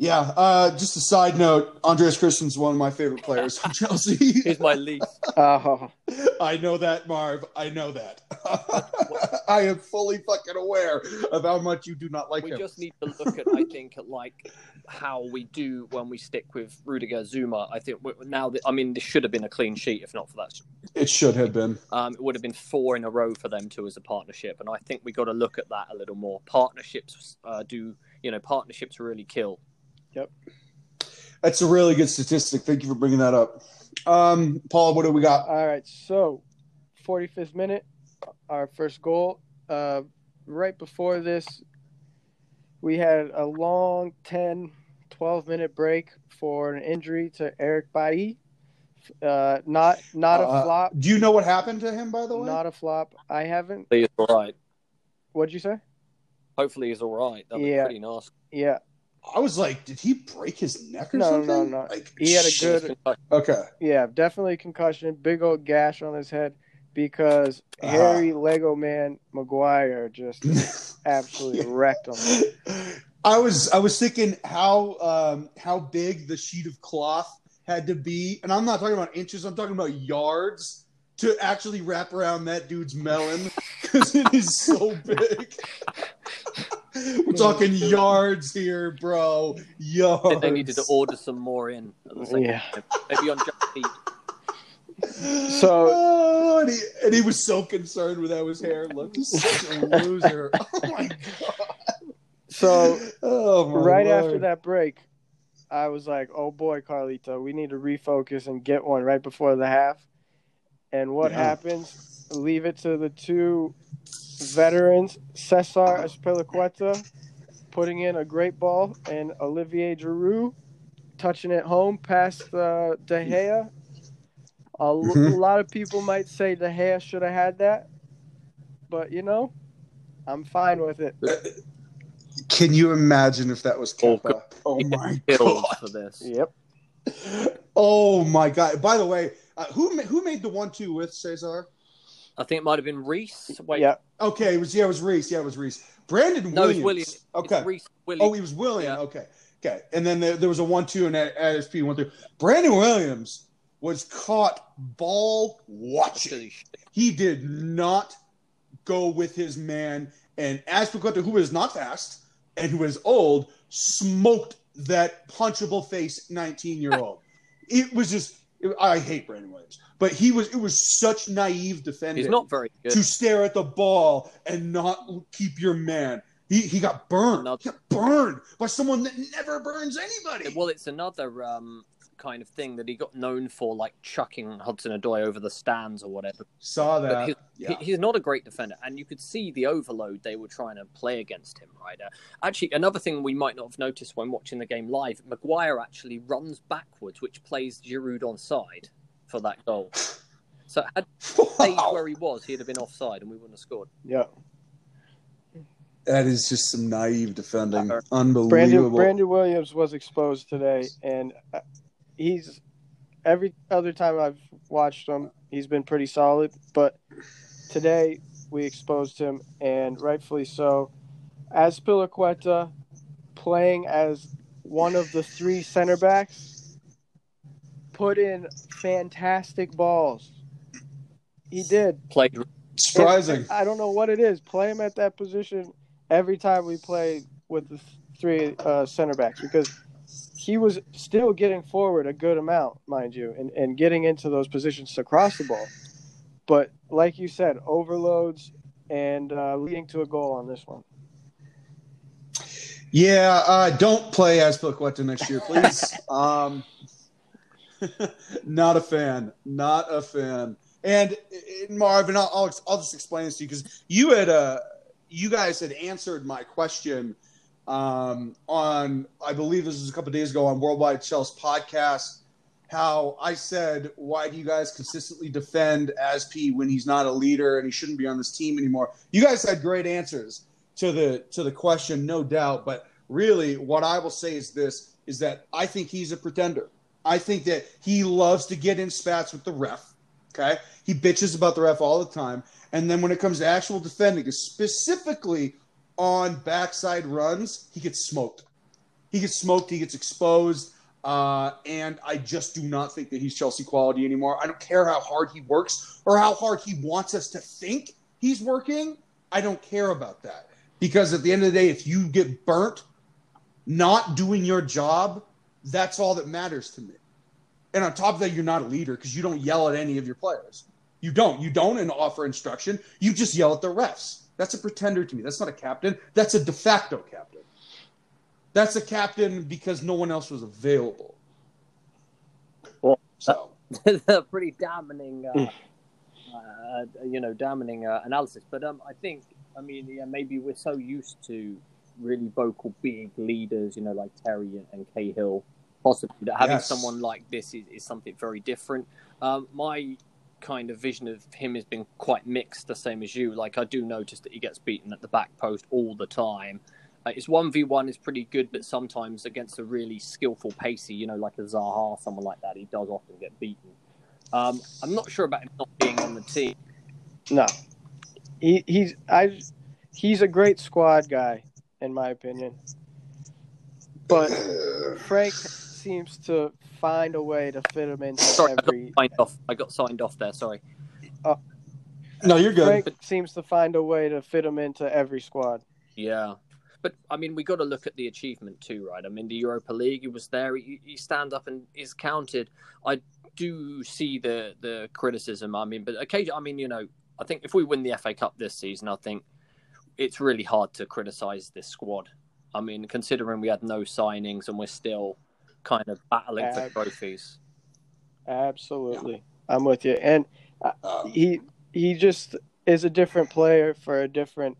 Yeah. Uh, just a side note: Andreas Christensen's one of my favorite players from Chelsea. Here's my least. Oh, I know that, Marv. I know that. I am fully fucking aware of how much you do not like we him. just need to look at, I think, at like how we do when we stick with Rudiger Zouma. I think now, that, I mean, this should have been a clean sheet if not for that It should have been. Um, it would have been four in a row for them two as a partnership, and I think we got to look at that a little more. Partnerships uh, do, you know, partnerships really kill. That's a really good statistic. Thank you for bringing that up. Um, Paul, what do we got? all right. So, 45th minute, our first goal. Uh, right before this, we had a long 10, 12 minute break for an injury to Eric Bailly. Uh, not not a Uh, flop. Do you know what happened to him, by the way? Not a flop. I haven't. He's all right. What'd you say? Hopefully, he's all right. That'd Yeah. be pretty nasty. Yeah. I was like, did he break his neck or No, something? no, no. Like, He had a shit. good- Okay. Yeah, definitely concussion. Big old gash on his head because Uh-huh. Harry Lego Man Maguire just absolutely wrecked him. I was I was thinking how um, how big the sheet of cloth had to be, and I'm not talking about inches. I'm talking about yards to actually wrap around that dude's melon because it is so big. We're talking yards here, bro. Yards. They- They needed to order some more in. At the same Yeah. time. Maybe on Just Eat. So- Oh, and, he, and he was so concerned with how his hair looked. He's such a loser. Oh my god. So Oh my right Lord. after that break, I was like, "Oh boy, Carlito, we need to refocus and get one right before the half." And what Yeah. happens? Leave it to the two veterans, Cesar Azpilicueta, putting in a great ball, and Olivier Giroud touching it home past uh, De Gea. A l- Mhm. lot of people might say De Gea should have had that, but you know, I'm fine with it. Can you imagine if that was Oh, Kepa? Oh, my god. for this. Yep. Oh my god. By the way, uh, who who made the one two with Cesar? I think it might have been Reece. Wait, Yeah. Okay, it was yeah, it was Reece. Yeah, it was Reece. Brandon no, Williams. it's Willian. Okay. Reece Willian. Oh, he was Willian. Yeah. Okay. Okay. And then there, there was a one two and at SP one through. Brandon Williams was caught ball watching. He did not go with his man. And Azpilicueta, who is not fast and who is old, smoked that punchable face 19 year old. it was just, I hate Brandon Williams, but he was, it was such naive defending He's not very good. to stare at the ball and not keep your man. He, he got burned. Another- He got burned by someone that never burns anybody. Well, it's another um, kind of thing that he got known for, like chucking Hudson Odoi over the stands or whatever. Saw But that. he- Yeah. He- He's not a great defender, and you could see the overload they were trying to play against him. Right. Uh, actually, another thing we might not have noticed when watching the game live: Maguire actually runs backwards, which plays Giroud onside for that goal. So had he stayed where he was, he'd have been offside, and we wouldn't have scored. Yeah. That is just some naive defending. Uh, Unbelievable. Brandon Brandon Williams was exposed today, and uh, he's every other time I've watched him, he's been pretty solid. But today we exposed him, and rightfully so. Azpilicueta playing as one of the three center backs, put in fantastic balls. He did. Played Surprising. I don't know what it is. Play him at that position every time we play with the three uh, center backs because he was still getting forward a good amount, mind you, and, and getting into those positions to cross the ball. But like you said, overloads and uh, leading to a goal on this one. Yeah, uh, don't play Azpilicueta next year, please. um, not a fan. Not a fan. And, and Marvin, I'll, I'll, I'll just explain this to you because you had uh, you guys had answered my question um, on I believe this was a couple days ago on Worldwide Chelsea podcast. How I said, why do you guys consistently defend Asp when he's not a leader and he shouldn't be on this team anymore? You guys had great answers to the to the question, no doubt. But really, what I will say is this: is that I think he's a pretender. I think that he loves to get in spats with the ref. Okay, he bitches about the ref all the time, and then when it comes to actual defending, specifically on backside runs, he gets smoked. He gets smoked. He gets exposed. Uh, and I just do not think that he's Chelsea quality anymore. I don't care how hard he works or how hard he wants us to think he's working. I don't care about that because at the end of the day, if you get burnt not doing your job, that's all that matters to me. And on top of that, you're not a leader because you don't yell at any of your players. You don't. You don't and offer instruction. You just yell at the refs. That's a pretender to me. That's not a captain. That's a de facto captain. That's a captain because no one else was available. Well, so a pretty damning, uh, uh, you know, damning uh, analysis. But um, I think, I mean, yeah, maybe we're so used to really vocal big leaders, you know, like Terry and Cahill, possibly that having yes. someone like this is, is something very different. Um, my kind of vision of him has been quite mixed, the same as you. Like I do notice that he gets beaten at the back post all the time. Uh, his one v one is pretty good, but sometimes against a really skillful pacey, you know, like a Zaha, or someone like that, he does often get beaten. Um, I'm not sure about him not being on the team. No, he, he's I he's a great squad guy in my opinion, but Frank seems to find a way to fit him into sorry, every. I got signed off. I got signed off there. Sorry. Uh, no, you're good. Frank seems to find a way to fit him into every squad. Yeah, but I mean, we got to look at the achievement too, right? I mean, the Europa League, he was there. He, he stand up and is counted. I do see the the criticism. I mean, but occasionally, I mean, you know, I think if we win the FA Cup this season, I think it's really hard to criticize this squad. I mean, considering we had no signings and we're still kind of battling Ab- for trophies. Absolutely, yeah. I'm with you. And uh, he he just is a different player for a different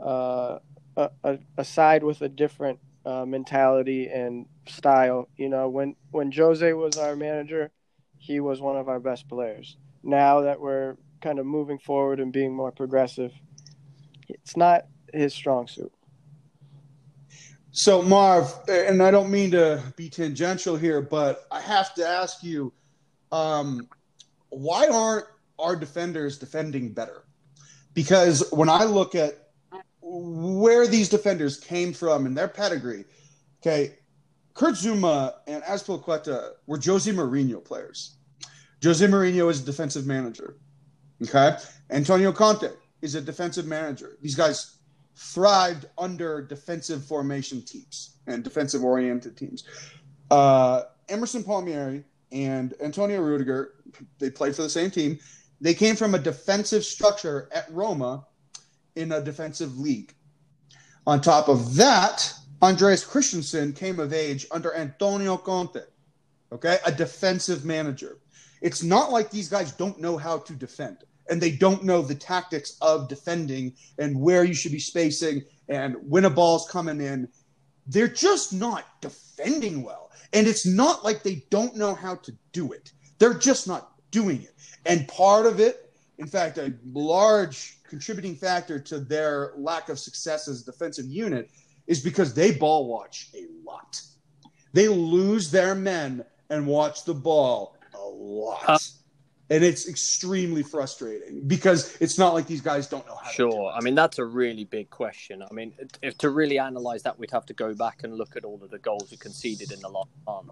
uh, a, a side with a different uh, mentality and style. You know, when when Jose was our manager, he was one of our best players. Now that we're kind of moving forward and being more progressive, it's not his strong suit. So, Marv, and I don't mean to be tangential here, but I have to ask you um, why aren't our defenders defending better? Because when I look at where these defenders came from and their pedigree, okay, Kurt Zouma and Azpilicueta were Jose Mourinho players. Jose Mourinho is a defensive manager. Okay. Antonio Conte is a defensive manager. These guys thrived under defensive formation teams and defensive oriented teams. Uh, Emerson Palmieri and Antonio Rudiger, they played for the same team. They came from a defensive structure at Roma in a defensive league. On top of that, Andreas Christensen came of age under Antonio Conte, okay, a defensive manager. It's not like these guys don't know how to defend and they don't know the tactics of defending and where you should be spacing and when a ball's coming in. They're just not defending well. And it's not like they don't know how to do it. They're just not doing it. And part of it, in fact, a large contributing factor to their lack of success as a defensive unit is because they ball watch a lot. They lose their men and watch the ball a lot. Uh, And it's extremely frustrating because it's not like these guys don't know how. Sure, I mean that's a really big question. I mean, if to really analyze that, we'd have to go back and look at all of the goals we conceded in the last month.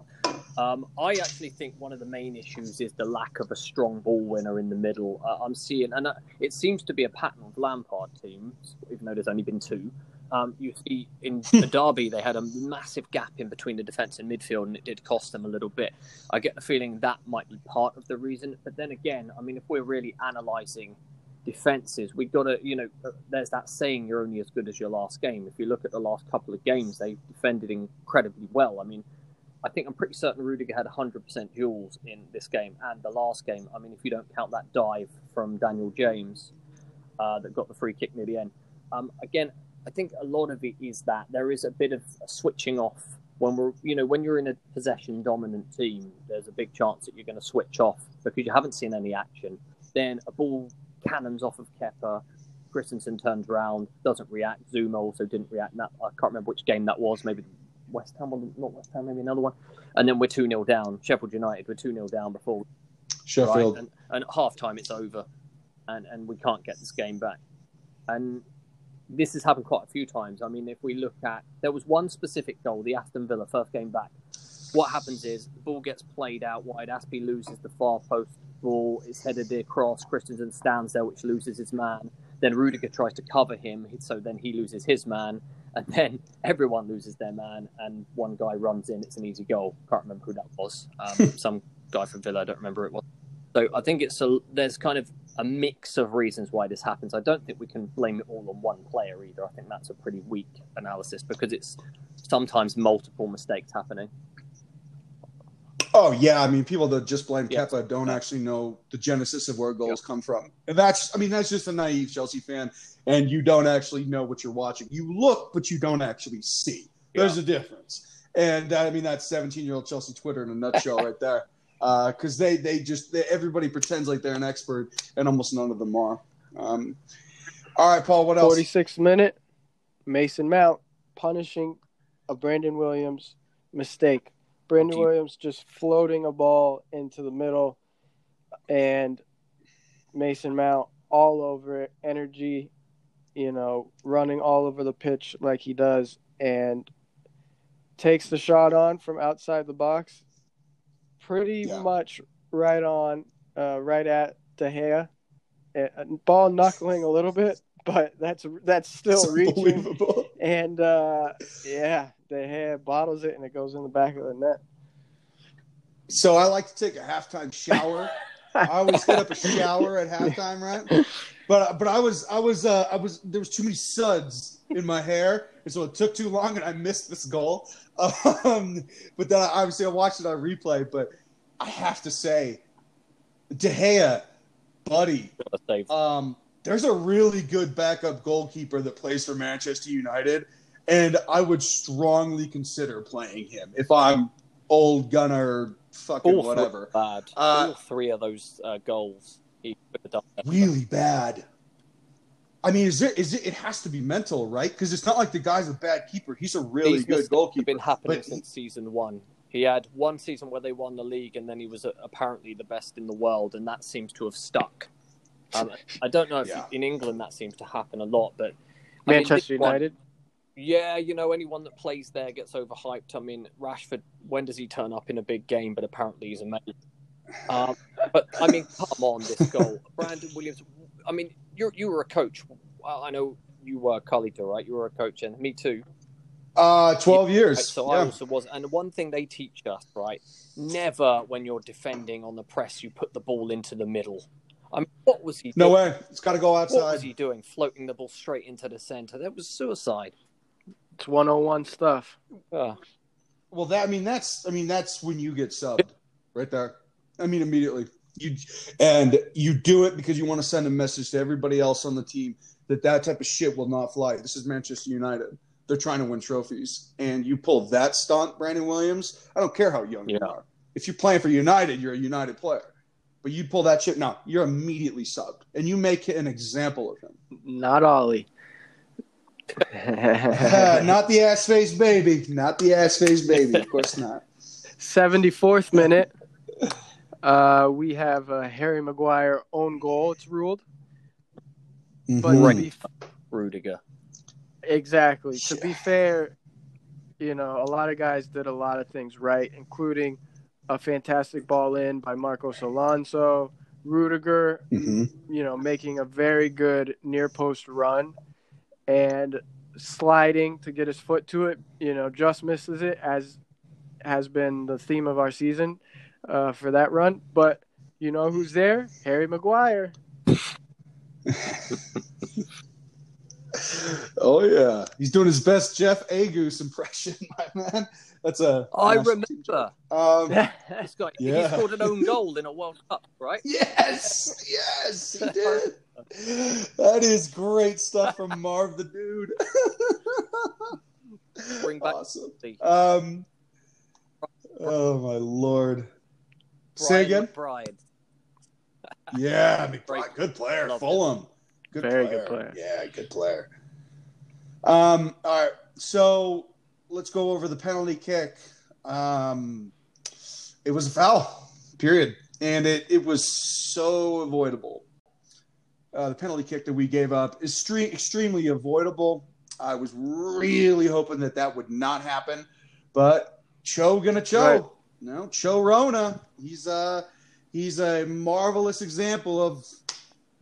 Um, I actually think one of the main issues is the lack of a strong ball winner in the middle. Uh, I'm seeing, and uh, it seems to be a pattern of Lampard teams, even though there's only been two. Um, you see, in the derby, they had a massive gap in between the defence and midfield, and it did cost them a little bit. I get the feeling that might be part of the reason. But then again, I mean, if we're really analysing defenses, we've got to, you know, uh, there's that saying, you're only as good as your last game. If you look at the last couple of games, they defended incredibly well. I mean, I think I'm pretty certain Rudiger had 100% duels in this game and the last game. I mean, if you don't count that dive from Daniel James uh, that got the free kick near the end. Um, again, I think a lot of it is that there is a bit of switching off when we're, you know, when you're in a possession dominant team. There's a big chance that you're going to switch off because you haven't seen any action. Then a ball cannons off of Kepa. Christensen turns around, doesn't react. Zouma also didn't react. That I can't remember which game that was. Maybe West Ham, not West Ham, maybe another one. And then we're 2 0 down. Sheffield United, we're 2 0 down before. Sheffield. Right? And, and at half time, it's over. And, and we can't get this game back. And this has happened quite a few times. I mean, if we look at, there was one specific goal, the Aston Villa first game back. What happens is the ball gets played out wide. Azpi loses the far post ball. It's headed across. Christensen stands there, which loses his man. Then Rudiger tries to cover him, so then he loses his man and then everyone loses their man, and one guy runs in. It's an easy goal. Can't remember who that was. Um, some guy from Villa. I don't remember who it was. So I think it's a there's kind of a mix of reasons why this happens. I don't think we can blame it all on one player either. I think that's a pretty weak analysis because it's sometimes multiple mistakes happening. Oh yeah, I mean, people that just blame Yeah. Kepa don't actually know the genesis of where goals come from, and that's, I mean, that's just a naive Chelsea fan, and you don't actually know what you're watching. You look, but you don't actually see. There's a difference, and I mean, that's 17 year old Chelsea Twitter in a nutshell, right there. Because they they just they, everybody pretends like they're an expert, and almost none of them are. Um, all right, Paul, what else? Forty six minute, Mason Mount punishing a Brandon Williams mistake. Brandon Deep. Williams just floating a ball into the middle, and Mason Mount all over it, energy, you know, running all over the pitch like he does, and takes the shot on from outside the box, pretty Yeah. much right on, uh, right at De Gea. Ball knuckling a little bit, but that's that's still It's reaching. And uh, yeah, De Gea bottles it and it goes in the back of the net. So I like to take a halftime shower. I always hit up a shower at halftime, right? But but I was I was uh, I was there was too many suds in my hair, and so it took too long, and I missed this goal. Um, but then I, obviously I watched it on replay. But I have to say, De Gea, buddy, Got to save. um, there's a really good backup goalkeeper that plays for Manchester United, and I would strongly consider playing him if I'm Ole Gunnar, fucking All whatever. bad. Uh, All three of those uh, goals he could have done. better. really bad. I mean, is it is it? It has to be mental, right? Because it's not like the guy's a bad keeper. He's a really These good mistakes goalkeeper. have been happening but- since season one. He had one season where they won the league, and then he was uh, apparently the best in the world, and that seems to have stuck. Um, I don't know if Yeah. in England that seems to happen a lot, but I mean, Manchester one- United. yeah, you know, anyone that plays there gets overhyped. I mean, Rashford, when does he turn up in a big game? But apparently he's amazing. Um, but I mean, come on, this goal, Brandon Williams. I mean, you you were a coach. I know you were Carlito, right? You were a coach, and me too. Uh, twelve years. So I also was. And one thing they teach us, right? Never, when you're defending on the press, you put the ball into the middle. I mean, what was he? No doing? way. It's got to go outside. What was he doing? Floating the ball straight into the center. That was suicide. It's 101 stuff. Uh, Well, that I mean, that's I mean, that's when you get subbed, right there. I mean, immediately. You and you do it because you want to send a message to everybody else on the team that that type of shit will not fly. This is Manchester United. They're trying to win trophies, and you pull that stunt, Brandon Williams. I don't care how young you are. If you're playing for United, you're a United player. But you pull that shit, no, you're immediately subbed, and you make an example of him. Not Ollie. not the ass face baby, not the ass face baby. Of course not. 74th minute. Uh, we have a Harry Maguire own goal. It's ruled, but Mhm. to be, Rudiger. exactly. To be fair, you know, a lot of guys did a lot of things right, including a fantastic ball in by Marcos Alonso, Rudiger, Mhm. you know, making a very good near post run, and sliding to get his foot to it. You know, just misses it as has been the theme of our season uh, for that run. But you know who's there? Harry Maguire. oh yeah, he's doing his best Jeff Agoos impression, my man. That's a. I nice- remember Um, this guy. Yeah. He scored an own goal in a World Cup, right? yes, yes, he did. That is great stuff from Marv the dude. Bring back awesome. the Um. Oh my lord. Say again. McBride. Yeah, McBride, good player. Love Fulham, good Very player. good player. Yeah, good player. Um, all right, so let's go over the penalty kick. Um, it was a foul, period, and it it was so avoidable. Uh, the penalty kick that we gave up is stre- extremely avoidable. I was really hoping that that would not happen, but Cho gonna Cho. Right. No, Cho Rona. He's uh he's a marvelous example of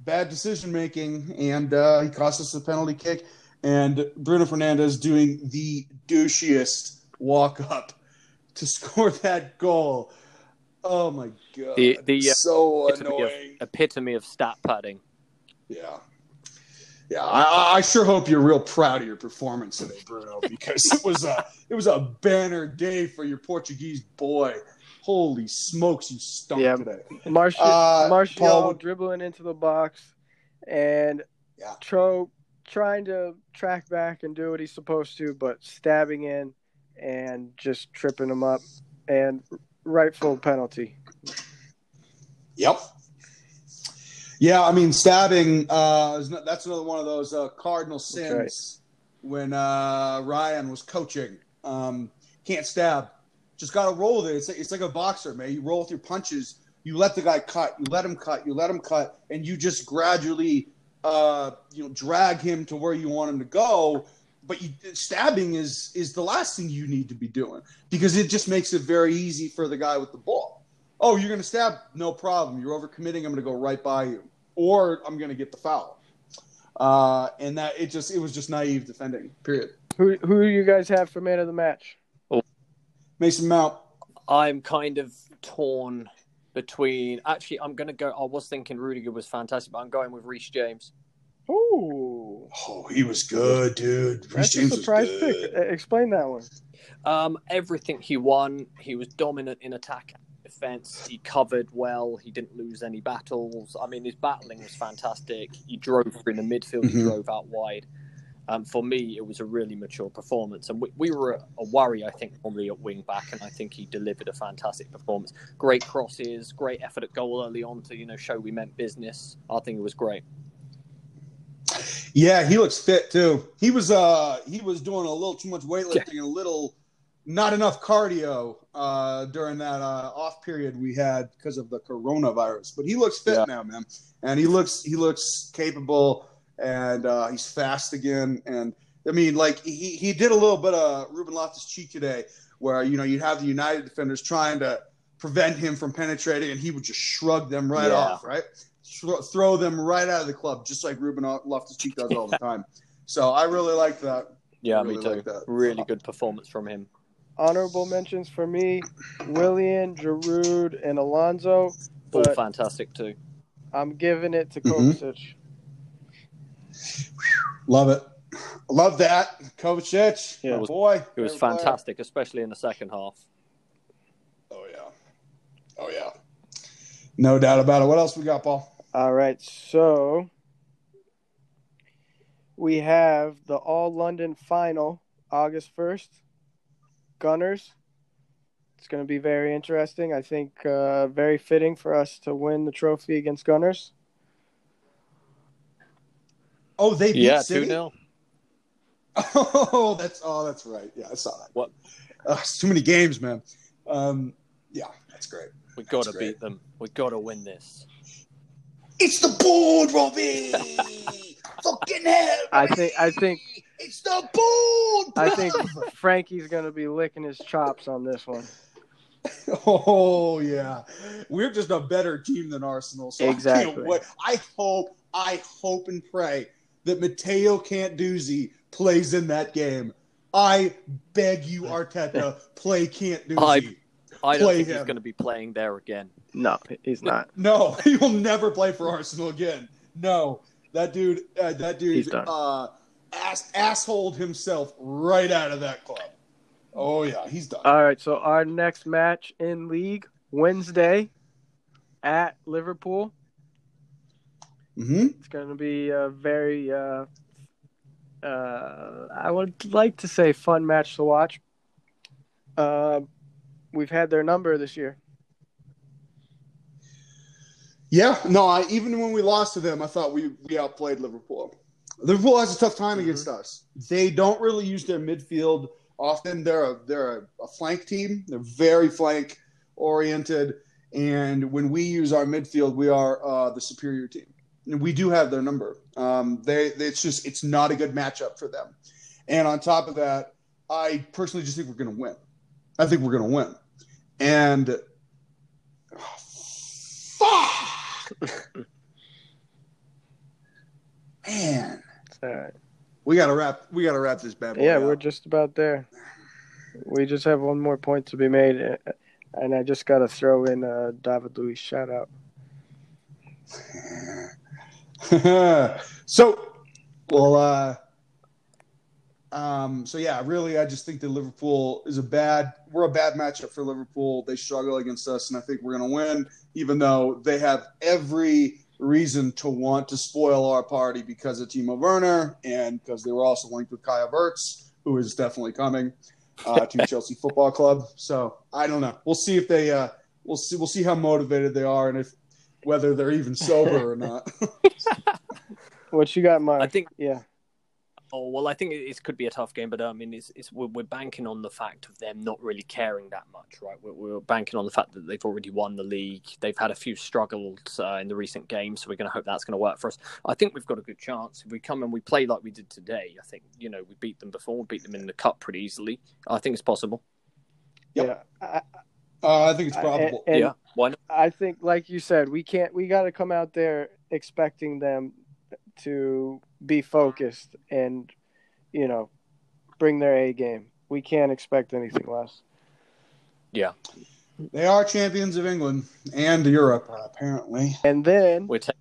bad decision making, and uh, he cost us a penalty kick. And Bruno Fernandes doing the douchiest walk up to score that goal. Oh my god! The- the, uh, so epitome of- annoying. Epitome of stat padding. Yeah. Yeah, I, I sure hope you're real proud of your performance today, Bruno, because it was a it was a banner day for your Portuguese boy. Holy smokes, you stunk Yeah. today. Martial, Uh, Martial Paul- dribbling into the box, and Yeah. Tro trying to track back and do what he's supposed to, but stabbing in and just tripping him up, and rightful penalty. Yep. Yeah, I mean, stabbing. Uh, is not, that's another one of those uh, cardinal sins. right. When uh, Ryan was coaching, um, can't stab. Just got to roll with it. It's like, it's like a boxer, man. You roll with your punches. You let the guy cut. You let him cut. You let him cut, and you just gradually, uh, you know, drag him to where you want him to go. But you, stabbing is is the last thing you need to be doing because it just makes it very easy for the guy with the ball. Oh, you're going to stab? No problem. You're overcommitting. I'm going to go right by you, or I'm going to get the foul. Uh, and that it just it was just naive defending. Period. Who who do you guys have for man of the match? Mason Mount. I'm kind of torn between. Actually, I'm going to go. I was thinking Rudiger was fantastic, but I'm going with Reece James. Ooh, Oh, he was good, dude. Reece that's a James was surprise pick. Explain that one. Um, everything he won, he was dominant in attack and defense. He covered well. He didn't lose any battles. I mean, his battling was fantastic. He drove in the midfield. He Mhm. drove out wide. Um, for me, it was a really mature performance, and we, we were a, a worry, I think, probably at wing back, and I think he delivered a fantastic performance. Great crosses, great effort at goal early on to you know show we meant business. I think it was great. Yeah, he looks fit too. He was uh he was doing a little too much weightlifting and a little not enough cardio uh during that uh off period we had because of the coronavirus. But he looks fit Yeah. now, man. And he looks he looks capable and uh he's fast again and I mean like he he did a little bit of Ruben Loftus Cheek today where you know you'd have the United defenders trying to prevent him from penetrating and he would just shrug them right Yeah. off, right? Throw, throw them right out of the club, just like Ruben Loftus Cheek does all the time. So I really like that. Yeah, Really me too. Really good performance from him. Honorable mentions for me: Willian, Giroud, and Alonso. All fantastic too. I'm giving it to Mhm. Kovacic. Love it. Love that. Kovacic, Yeah. my boy. It was Favorite player. fantastic, especially in the second half. Oh yeah. Oh yeah. No doubt about it. What else we got, Paul? All right, so we have the All London final August 1st. Gunners. It's going to be very interesting. I think uh, very fitting for us to win the trophy against Gunners. Oh, they beat Yeah, City. two 0 Oh, that's oh, that's right. Yeah, I saw that. What? Uh, it's too many games, man. Um, yeah, that's great. We got to beat them. We got to win this. It's the board, Robbie. Fucking hell! I think I think It's the board. I think Frankie's going to be licking his chops on this one. Oh yeah, we're just a better team than Arsenal. So I, Exactly. can't wait. I hope, I hope and pray that Matteo Guendouzi plays in that game. I beg you, Arteta, play Guendouzi. I don't Play think he's going to be playing there again. No, he's not. No, he will never play for Arsenal again. No, that dude, uh, that dude, He's done. uh, ass assholed himself right out of that club. Oh yeah, he's done. All right, so our next match in league Wednesday at Liverpool. hmm It's going to be a very, uh, uh, I would like to say, fun match to watch. Uh, we've had their number this year. Yeah, no, I even when we lost to them, I thought we we outplayed Liverpool. Liverpool has a tough time Mhm. against us. They don't really use their midfield often. They're a they're a, a flank team. They're very flank oriented, and when we use our midfield, we are uh, the superior team. And we do have their number. Um, they, they it's just it's not a good matchup for them. And on top of that, I personally just think we're going to win. I think we're going to win. And oh, fuck, man, All right. we got to wrap. We got to wrap this bad boy. Yeah, up. we're just about there. We just have one more point to be made, and I just got to throw in uh, David Luiz shout out. so, well, uh, um, so yeah, really, I just think that Liverpool is a bad. We're a bad matchup for Liverpool. They struggle against us, and I think we're going to win, even though they have every reason to want to spoil our party because of Timo Werner and because they were also linked with Kai Havertz, who is definitely coming uh, to Chelsea Football Club. So I don't know. We'll see if they. Uh, we'll see. We'll see how motivated they are, and if whether they're even sober or not. What you got, Mark? I think yeah. Oh well, I think it, it could be a tough game, but I mean, it's, it's we're, we're banking on the fact of them not really caring that much, right? We're, we're banking on the fact that they've already won the league. They've had a few struggles uh, in the recent games, so we're going to hope that's going to work for us. I think we've got a good chance if we come and we play like we did today. I think you know we beat them before, we beat them in the cup pretty easily. I think it's possible. Yep. Yeah. I, Uh, I think it's probable. And- yeah, why not? I think, like you said, we can't. We got to come out there expecting them to be focused and, you know, bring their A game. We can't expect anything less. Yeah, They are champions of England and Europe, apparently. And then, we're ta-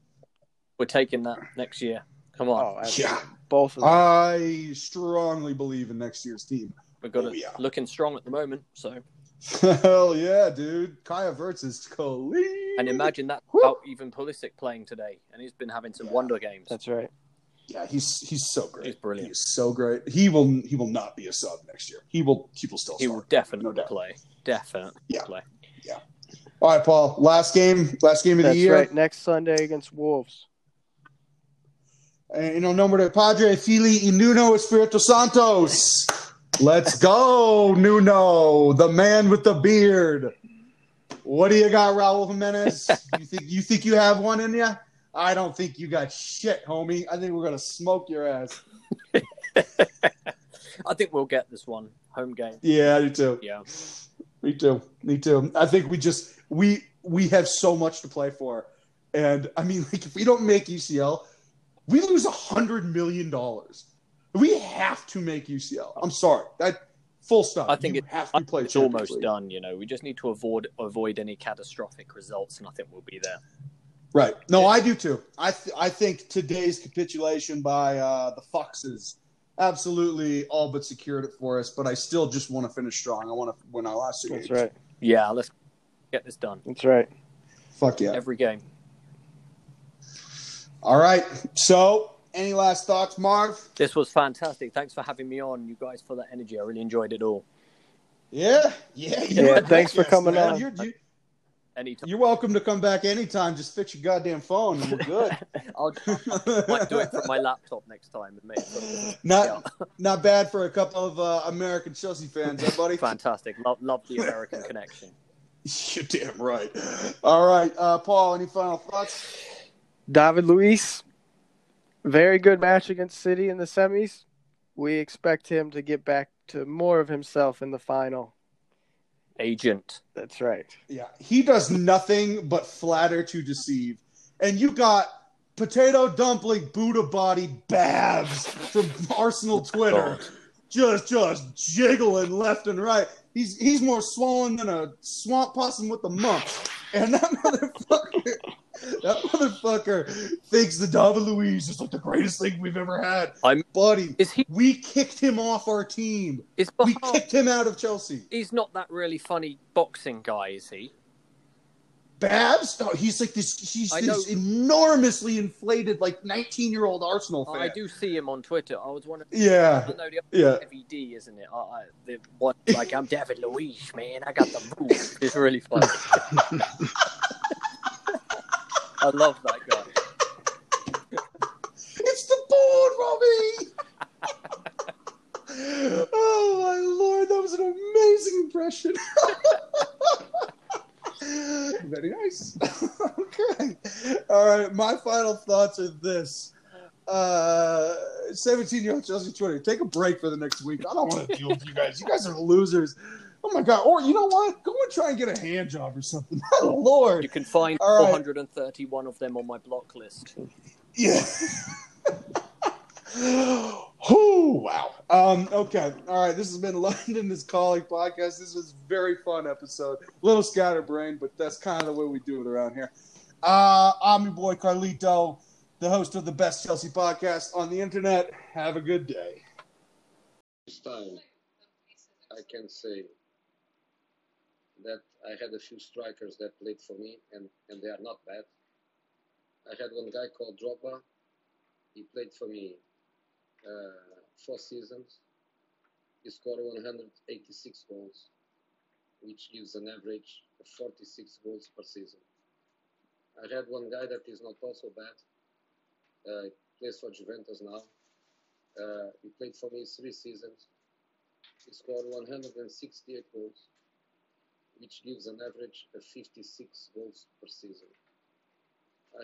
we're taking that next year. Come on, oh. Yeah. both of them. I strongly believe in next year's team. we've got oh, it yeah. looking strong at the moment. So, Hell yeah, dude. Kai Havertz is clean. and imagine that Woo. without even Pulisic playing today, and he's been having some Yeah. wonder games. That's right. Yeah, he's he's so great. He's brilliant. He is so great. He will he will not be a sub next year. He will he will still He start. will definitely No doubt. play. Definitely Yeah. play. Yeah. All right, Paul. Last game. Last game of That's the year. right. Next Sunday against Wolves. En el nombre del Padre, Fili y Nuno Espirito Santos. Let's go, Nuno, the man with the beard. What do you got, Raul Jimenez? You think you think you have one in you? I don't think you got shit, homie. I think we're gonna smoke your ass. I think we'll get this one home game. Yeah, I do too. Yeah, Me too. Me too. I think we just we we have so much to play for, and I mean, like if we don't make UCL, we lose a hundred million dollars. We have to make UCL. I'm sorry. That full stop. I think You it- have to play. it's almost League. done. You know, we just need to avoid avoid any catastrophic results, and I think we'll be there. Right. No, I do too. I th- I think today's capitulation by uh, the Foxes absolutely all but secured it for us. But I still just want to finish strong. I want to win our last two That's games. right. Yeah, let's get this done That's right. Fuck yeah. every game. All right. So, any last thoughts, Marv? This was fantastic. Thanks for having me on, you guys, for that energy. I really enjoyed it all. Yeah, yeah, Yeah, thanks for coming man. on. You're, you, Anytime. you're welcome to come back anytime. Just fix your goddamn phone and we're good. I'll, I might do it from my laptop next time and make it. not not bad for a couple of uh, American Chelsea fans, huh, buddy? Fantastic. Love, love the American connection. You're damn right. All right, uh, Paul. Any final thoughts? David Luiz, very good match against City in the semis. We expect him to get back to more of himself in the final. Agent. That's right. Yeah, he does nothing but flatter to deceive, and you got potato dumpling Buddha body Babs from Arsenal Twitter, oh. just just jiggling left and right. He's he's more swollen than a swamp possum with the mumps, and that motherfucker. That motherfucker thinks the David Luiz is like the greatest thing we've ever had. I'm- buddy. Is he? We kicked him off our team. Is We kicked him out of Chelsea. He's not that really funny boxing guy, is he? Babs, oh, he's like this. He's this enormously inflated, like nineteen-year-old Arsenal fan. I do see him on Twitter. I was wondering. Yeah, I know the yeah. Heavy D, isn't it? I, I, the one like I'm David Luiz, man. I got the move. It's really funny. I love that guy. It's the board, Robbie. oh my lord, that was an amazing impression. Very nice. okay. All right. My final thoughts are this. Uh, 17 year old Chelsea Twitter, take a break for the next week. I don't want to deal with you guys. You guys are losers. Oh my God. Or you know what? Go and try and get a hand job or something. My lord. You can find All right. 431 of them on my block list. Yeah. oh wow. Um, okay. All right. This has been London is Calling podcast. This was a very fun episode. A little scatterbrained, but that's kind of the way we do it around here. Uh, I'm your boy Carlito, the host of the best Chelsea podcast on the internet. Have a good day. This time, I can say that I had a few strikers that played for me, and, and they are not bad. I had one guy called Drogba. He played for me uh, four seasons. He scored 186 goals, which gives an average of 46 goals per season. I had one guy that is not also bad. Uh, he plays for Juventus now. Uh, he played for me three seasons. He scored 168 goals, which gives an average of 56 goals per season.